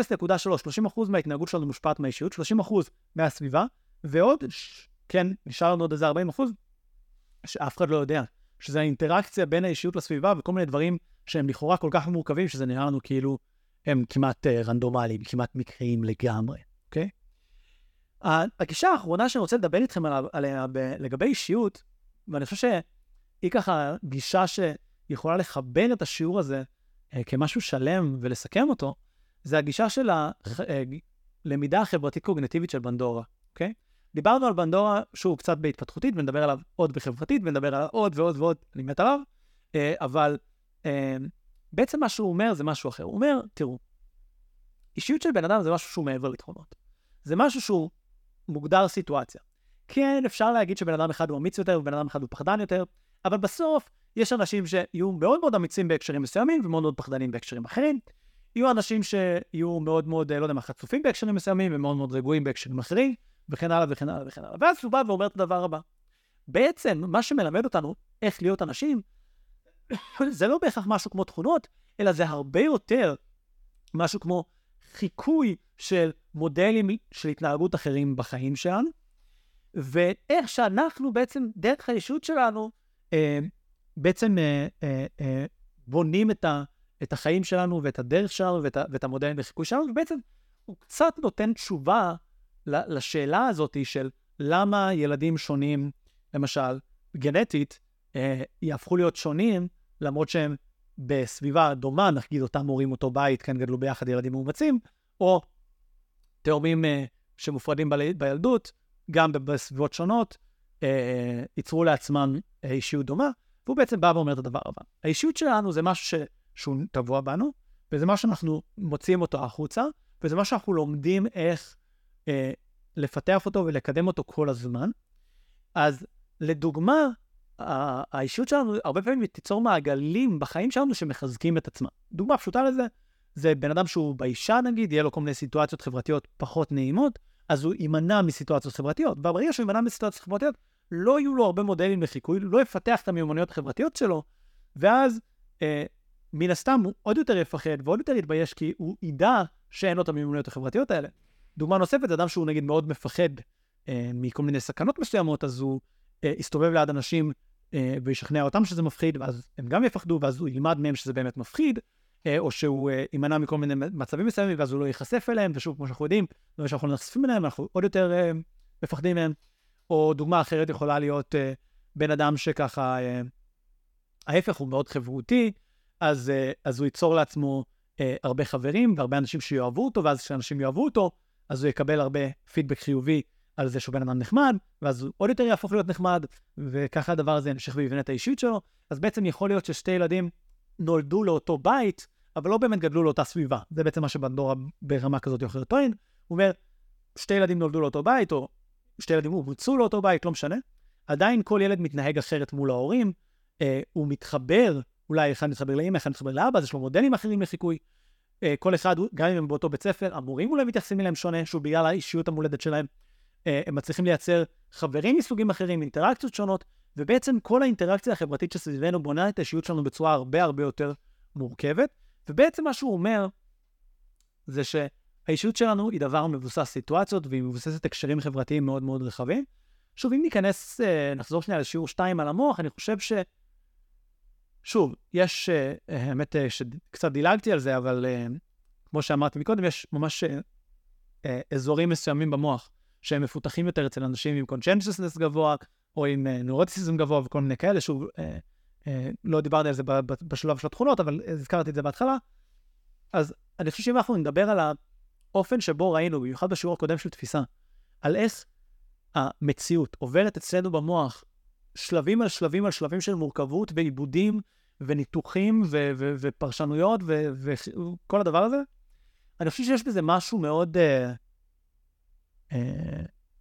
30% מההתנהגות שלנו מושפעת מהאישיות, 30% מהסביבה, ועוד, כן, נשאר לנו עוד איזה 40%, שאף אחד לא יודע, שזה האינטראקציה בין האישיות לסביבה וכל מיני דברים שהם לכאורה כל כך מורכבים, שזה נראה לנו כאילו הם כמעט uh, רנדומליים, כמעט מקריים לגמרי, אוקיי? Okay? הגישה האחרונה שאני רוצה לדבר איתכם עליה, עליה ב, לגבי אישיות, ואני חושב שהיא ככה גישה שיכולה לחבר את השיעור הזה uh, כמשהו שלם ולסכם אותו, זה הגישה של הלמידה אה, החברתית-קוגנטיבית של בנדורה, אוקיי? Okay? דיברנו על בנדורה שהוא קצת בהתפתחותית, ונדבר עליו עוד בחברתית, ונדבר עליו עוד ועוד ועוד, אני מת עליו, אה, אבל אה, בעצם מה שהוא אומר זה משהו אחר. הוא אומר, תראו, אישיות של בן אדם זה משהו שהוא מעבר לתכונות. זה משהו שהוא מוגדר סיטואציה. כן, אפשר להגיד שבן אדם אחד הוא אמיץ יותר ובן אדם אחד הוא פחדן יותר, אבל בסוף יש אנשים שיהיו מאוד מאוד אמיצים בהקשרים מסוימים ומאוד מאוד פחדנים בהקשרים אחרים. יהיו אנשים שיהיו מאוד מאוד, לא יודע מה, חצופים בהקשרים מסוימים ומאוד מאוד רגועים בהקשרים אחרים. וכן הלאה וכן הלאה וכן הלאה. ואז הוא בא ואומר את הדבר הבא. בעצם, מה שמלמד אותנו איך להיות אנשים, [coughs] זה לא בהכרח משהו כמו תכונות, אלא זה הרבה יותר משהו כמו חיקוי של מודלים של התנהגות אחרים בחיים שלנו, ואיך שאנחנו בעצם, דרך הישות שלנו, אה, בעצם אה, אה, אה, בונים את, ה, את החיים שלנו ואת הדרך שלנו ואת, ואת המודלים לחיקוי שלנו, ובעצם הוא קצת נותן תשובה לשאלה הזאת של למה ילדים שונים, למשל, גנטית, אה, יהפכו להיות שונים, למרות שהם בסביבה דומה, נגיד אותם הורים, אותו בית, כן גדלו ביחד ילדים מאומצים, או תאומים אה, שמופרדים ב- בילדות, גם בסביבות שונות, אה, ייצרו לעצמם אישיות דומה, והוא בעצם בא ואומר את הדבר הבא. האישיות שלנו זה משהו ש... שהוא טבוע בנו, וזה מה שאנחנו מוציאים אותו החוצה, וזה מה שאנחנו לומדים איך אה, לפתח אותו ולקדם אותו כל הזמן. אז לדוגמה, האישיות שלנו הרבה פעמים תיצור מעגלים בחיים שלנו שמחזקים את עצמם. דוגמה פשוטה לזה, זה בן אדם שהוא באישה נגיד, יהיה לו כל מיני סיטואציות חברתיות פחות נעימות, אז הוא יימנע מסיטואציות חברתיות. וברגע שהוא יימנע מסיטואציות חברתיות, לא יהיו לו הרבה מודלים לחיקוי, לא יפתח את המיומנויות החברתיות שלו, ואז אה, מן הסתם הוא עוד יותר יפחד ועוד יותר יתבייש, כי הוא ידע שאין לו את המיומנויות החברתיות האלה. דוגמה נוספת, אדם שהוא נגיד מאוד מפחד אה, מכל מיני סכנות מסוימות, אז הוא אה, יסתובב ליד אנשים אה, וישכנע אותם שזה מפחיד, ואז הם גם יפחדו, ואז הוא ילמד מהם שזה באמת מפחיד, אה, או שהוא אה, יימנע מכל מיני מצבים מסוימים, ואז הוא לא ייחשף אליהם, ושוב, כמו שאנחנו יודעים, ברגע שאנחנו נחשפים אליהם, אנחנו עוד יותר אה, מפחדים מהם. או דוגמה אחרת יכולה להיות אה, בן אדם שככה, אה, ההפך, הוא מאוד חברותי, אז, אה, אז הוא ייצור לעצמו אה, הרבה חברים והרבה אנשים שיאהבו אותו, ואז כשאנשים יאהבו אותו, אז הוא יקבל הרבה פידבק חיובי על זה שהוא בן אדם נחמד, ואז הוא עוד יותר יהפוך להיות נחמד, וככה הדבר הזה ימשיך ויבנה את האישיות שלו. אז בעצם יכול להיות ששתי ילדים נולדו לאותו בית, אבל לא באמת גדלו לאותה סביבה. זה בעצם מה שבנדורה ברמה כזאת או אחרת טוען. הוא אומר, שתי ילדים נולדו לאותו בית, או שתי ילדים הובצו לאותו בית, לא משנה. עדיין כל ילד מתנהג אחרת מול ההורים, אה, הוא מתחבר, אולי אחד מתחבר לאמא, אחד מתחבר לאבא, אז יש לו מודלים אחרים לחיקוי. אה, כל אחד, גם אם הם באותו בית ספר, המורים אולי מתייחסים אליהם שונה, שהוא בגלל האישיות המולדת שלהם. אה, הם מצליחים לייצר חברים מסוגים אחרים, אינטראקציות שונות, ובעצם כל האינטראקציה החברתית שסביבנו בונה את האישיות שלנו בצורה הרבה הרבה יותר מורכבת. ובעצם מה שהוא אומר, זה שהאישיות שלנו היא דבר מבוסס סיטואציות, והיא מבוססת הקשרים חברתיים מאוד מאוד רחבים. שוב, אם ניכנס, אה, נחזור שנייה לשיעור 2 על המוח, אני חושב ש... שוב, יש, אה, האמת אה, שקצת דילגתי על זה, אבל אה, כמו שאמרתי מקודם, יש ממש אזורים מסוימים במוח שהם מפותחים יותר אצל אנשים עם קונצ'נצ'סנס גבוה, או עם נורוטיסיזם גבוה וכל מיני כאלה, שוב, לא דיברתי על זה בשלב של התכונות, אבל הזכרתי את זה בהתחלה. אז אני חושב שאם אנחנו נדבר על האופן שבו ראינו, במיוחד בשיעור הקודם של תפיסה, על איך המציאות עוברת אצלנו במוח שלבים על שלבים על שלבים של מורכבות ועיבודים וניתוחים ו- ו- ופרשנויות וכל הדבר הזה, אני חושב שיש בזה משהו מאוד uh, uh,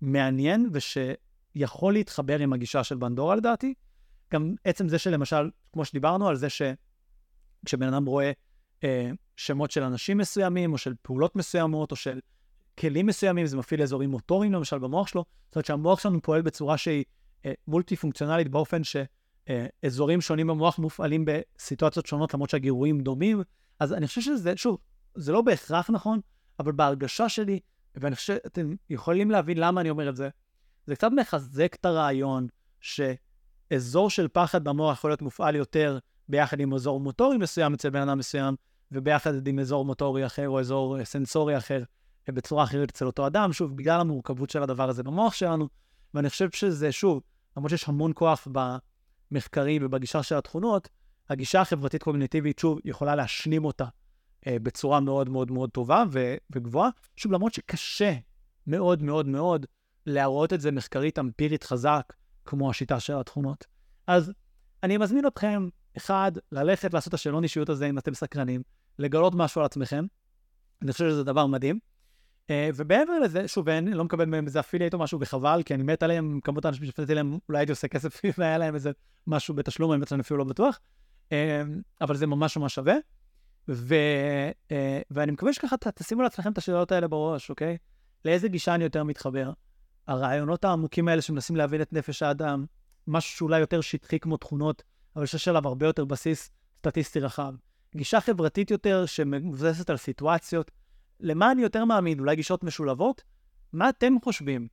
מעניין ושיכול להתחבר עם הגישה של בנדורה לדעתי. גם עצם זה שלמשל, כמו שדיברנו על זה שכשבן אדם רואה uh, שמות של אנשים מסוימים, או של פעולות מסוימות, או של כלים מסוימים, זה מפעיל אזורים מוטוריים למשל במוח שלו. זאת אומרת שהמוח שלנו פועל בצורה שהיא uh, מולטי פונקציונלית באופן שאזורים שונים במוח מופעלים בסיטואציות שונות, למרות שהגירויים דומים. אז אני חושב שזה, שוב, זה לא בהכרח נכון, אבל בהרגשה שלי, ואני חושב שאתם יכולים להבין למה אני אומר את זה, זה קצת מחזק את הרעיון שאזור של פחד במוח יכול להיות מופעל יותר ביחד עם אזור מוטורי מסוים אצל בן אדם מסוים, וביחד עם אזור מוטורי אחר או אזור סנסורי אחר בצורה אחרת אצל אותו אדם, שוב, בגלל המורכבות של הדבר הזה במוח שלנו, ואני חושב שזה, שוב, למרות שיש המון כוח במחקרים ובגישה של התכונות, הגישה החברתית-קוגניטיבית, שוב, יכולה להשלים אותה אה, בצורה מאוד מאוד מאוד טובה ו- וגבוהה. שוב, למרות שקשה מאוד מאוד מאוד להראות את זה מחקרית אמפירית חזק, כמו השיטה של התכונות. אז אני מזמין אתכם, אחד, ללכת לעשות את השאלון אישיות הזה אם אתם סקרנים, לגלות משהו על עצמכם. אני חושב שזה דבר מדהים. Uh, ומעבר לזה, שוב, אני לא מקבל מהם איזה אפילייט או משהו, וחבל, כי אני מת עליהם, כמות האנשים שפניתי להם, אולי הייתי עושה כסף [laughs] אם היה להם איזה משהו בתשלום, אני בעצם אפילו לא בטוח. Uh, אבל זה ממש ממש שווה. ו, uh, ואני מקווה שככה תשימו לעצמכם את השאלות האלה בראש, אוקיי? לאיזה גישה אני יותר מתחבר? הרעיונות העמוקים האלה שמנסים להבין את נפש האדם, משהו שאולי יותר שטחי כמו תכונות, אבל שיש עליו הרבה יותר בסיס סטטיסטי רחב. גישה חברתית יותר שמבוססת על סיטואציות. למה אני יותר מאמין? אולי גישות משולבות? מה אתם חושבים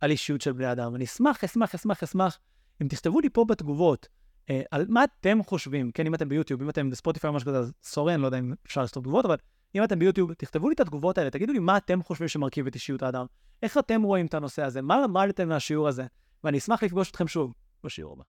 על אישיות של בני אדם? אני אשמח, אשמח, אשמח, אשמח אם תכתבו לי פה בתגובות אה, על מה אתם חושבים, כן, אם אתם ביוטיוב, אם אתם בספוטיפיי או משהו כזה, אז סורי, אני לא יודע אם אפשר לכתוב תגובות, אבל אם אתם ביוטיוב, תכתבו לי את התגובות האלה, תגידו לי מה אתם חושבים שמרכיב את אישיות האדם, איך אתם רואים את הנושא הזה, מה למדתם מהשיעור הזה, ואני אשמח לפגוש אתכם שוב בשיעור הבא.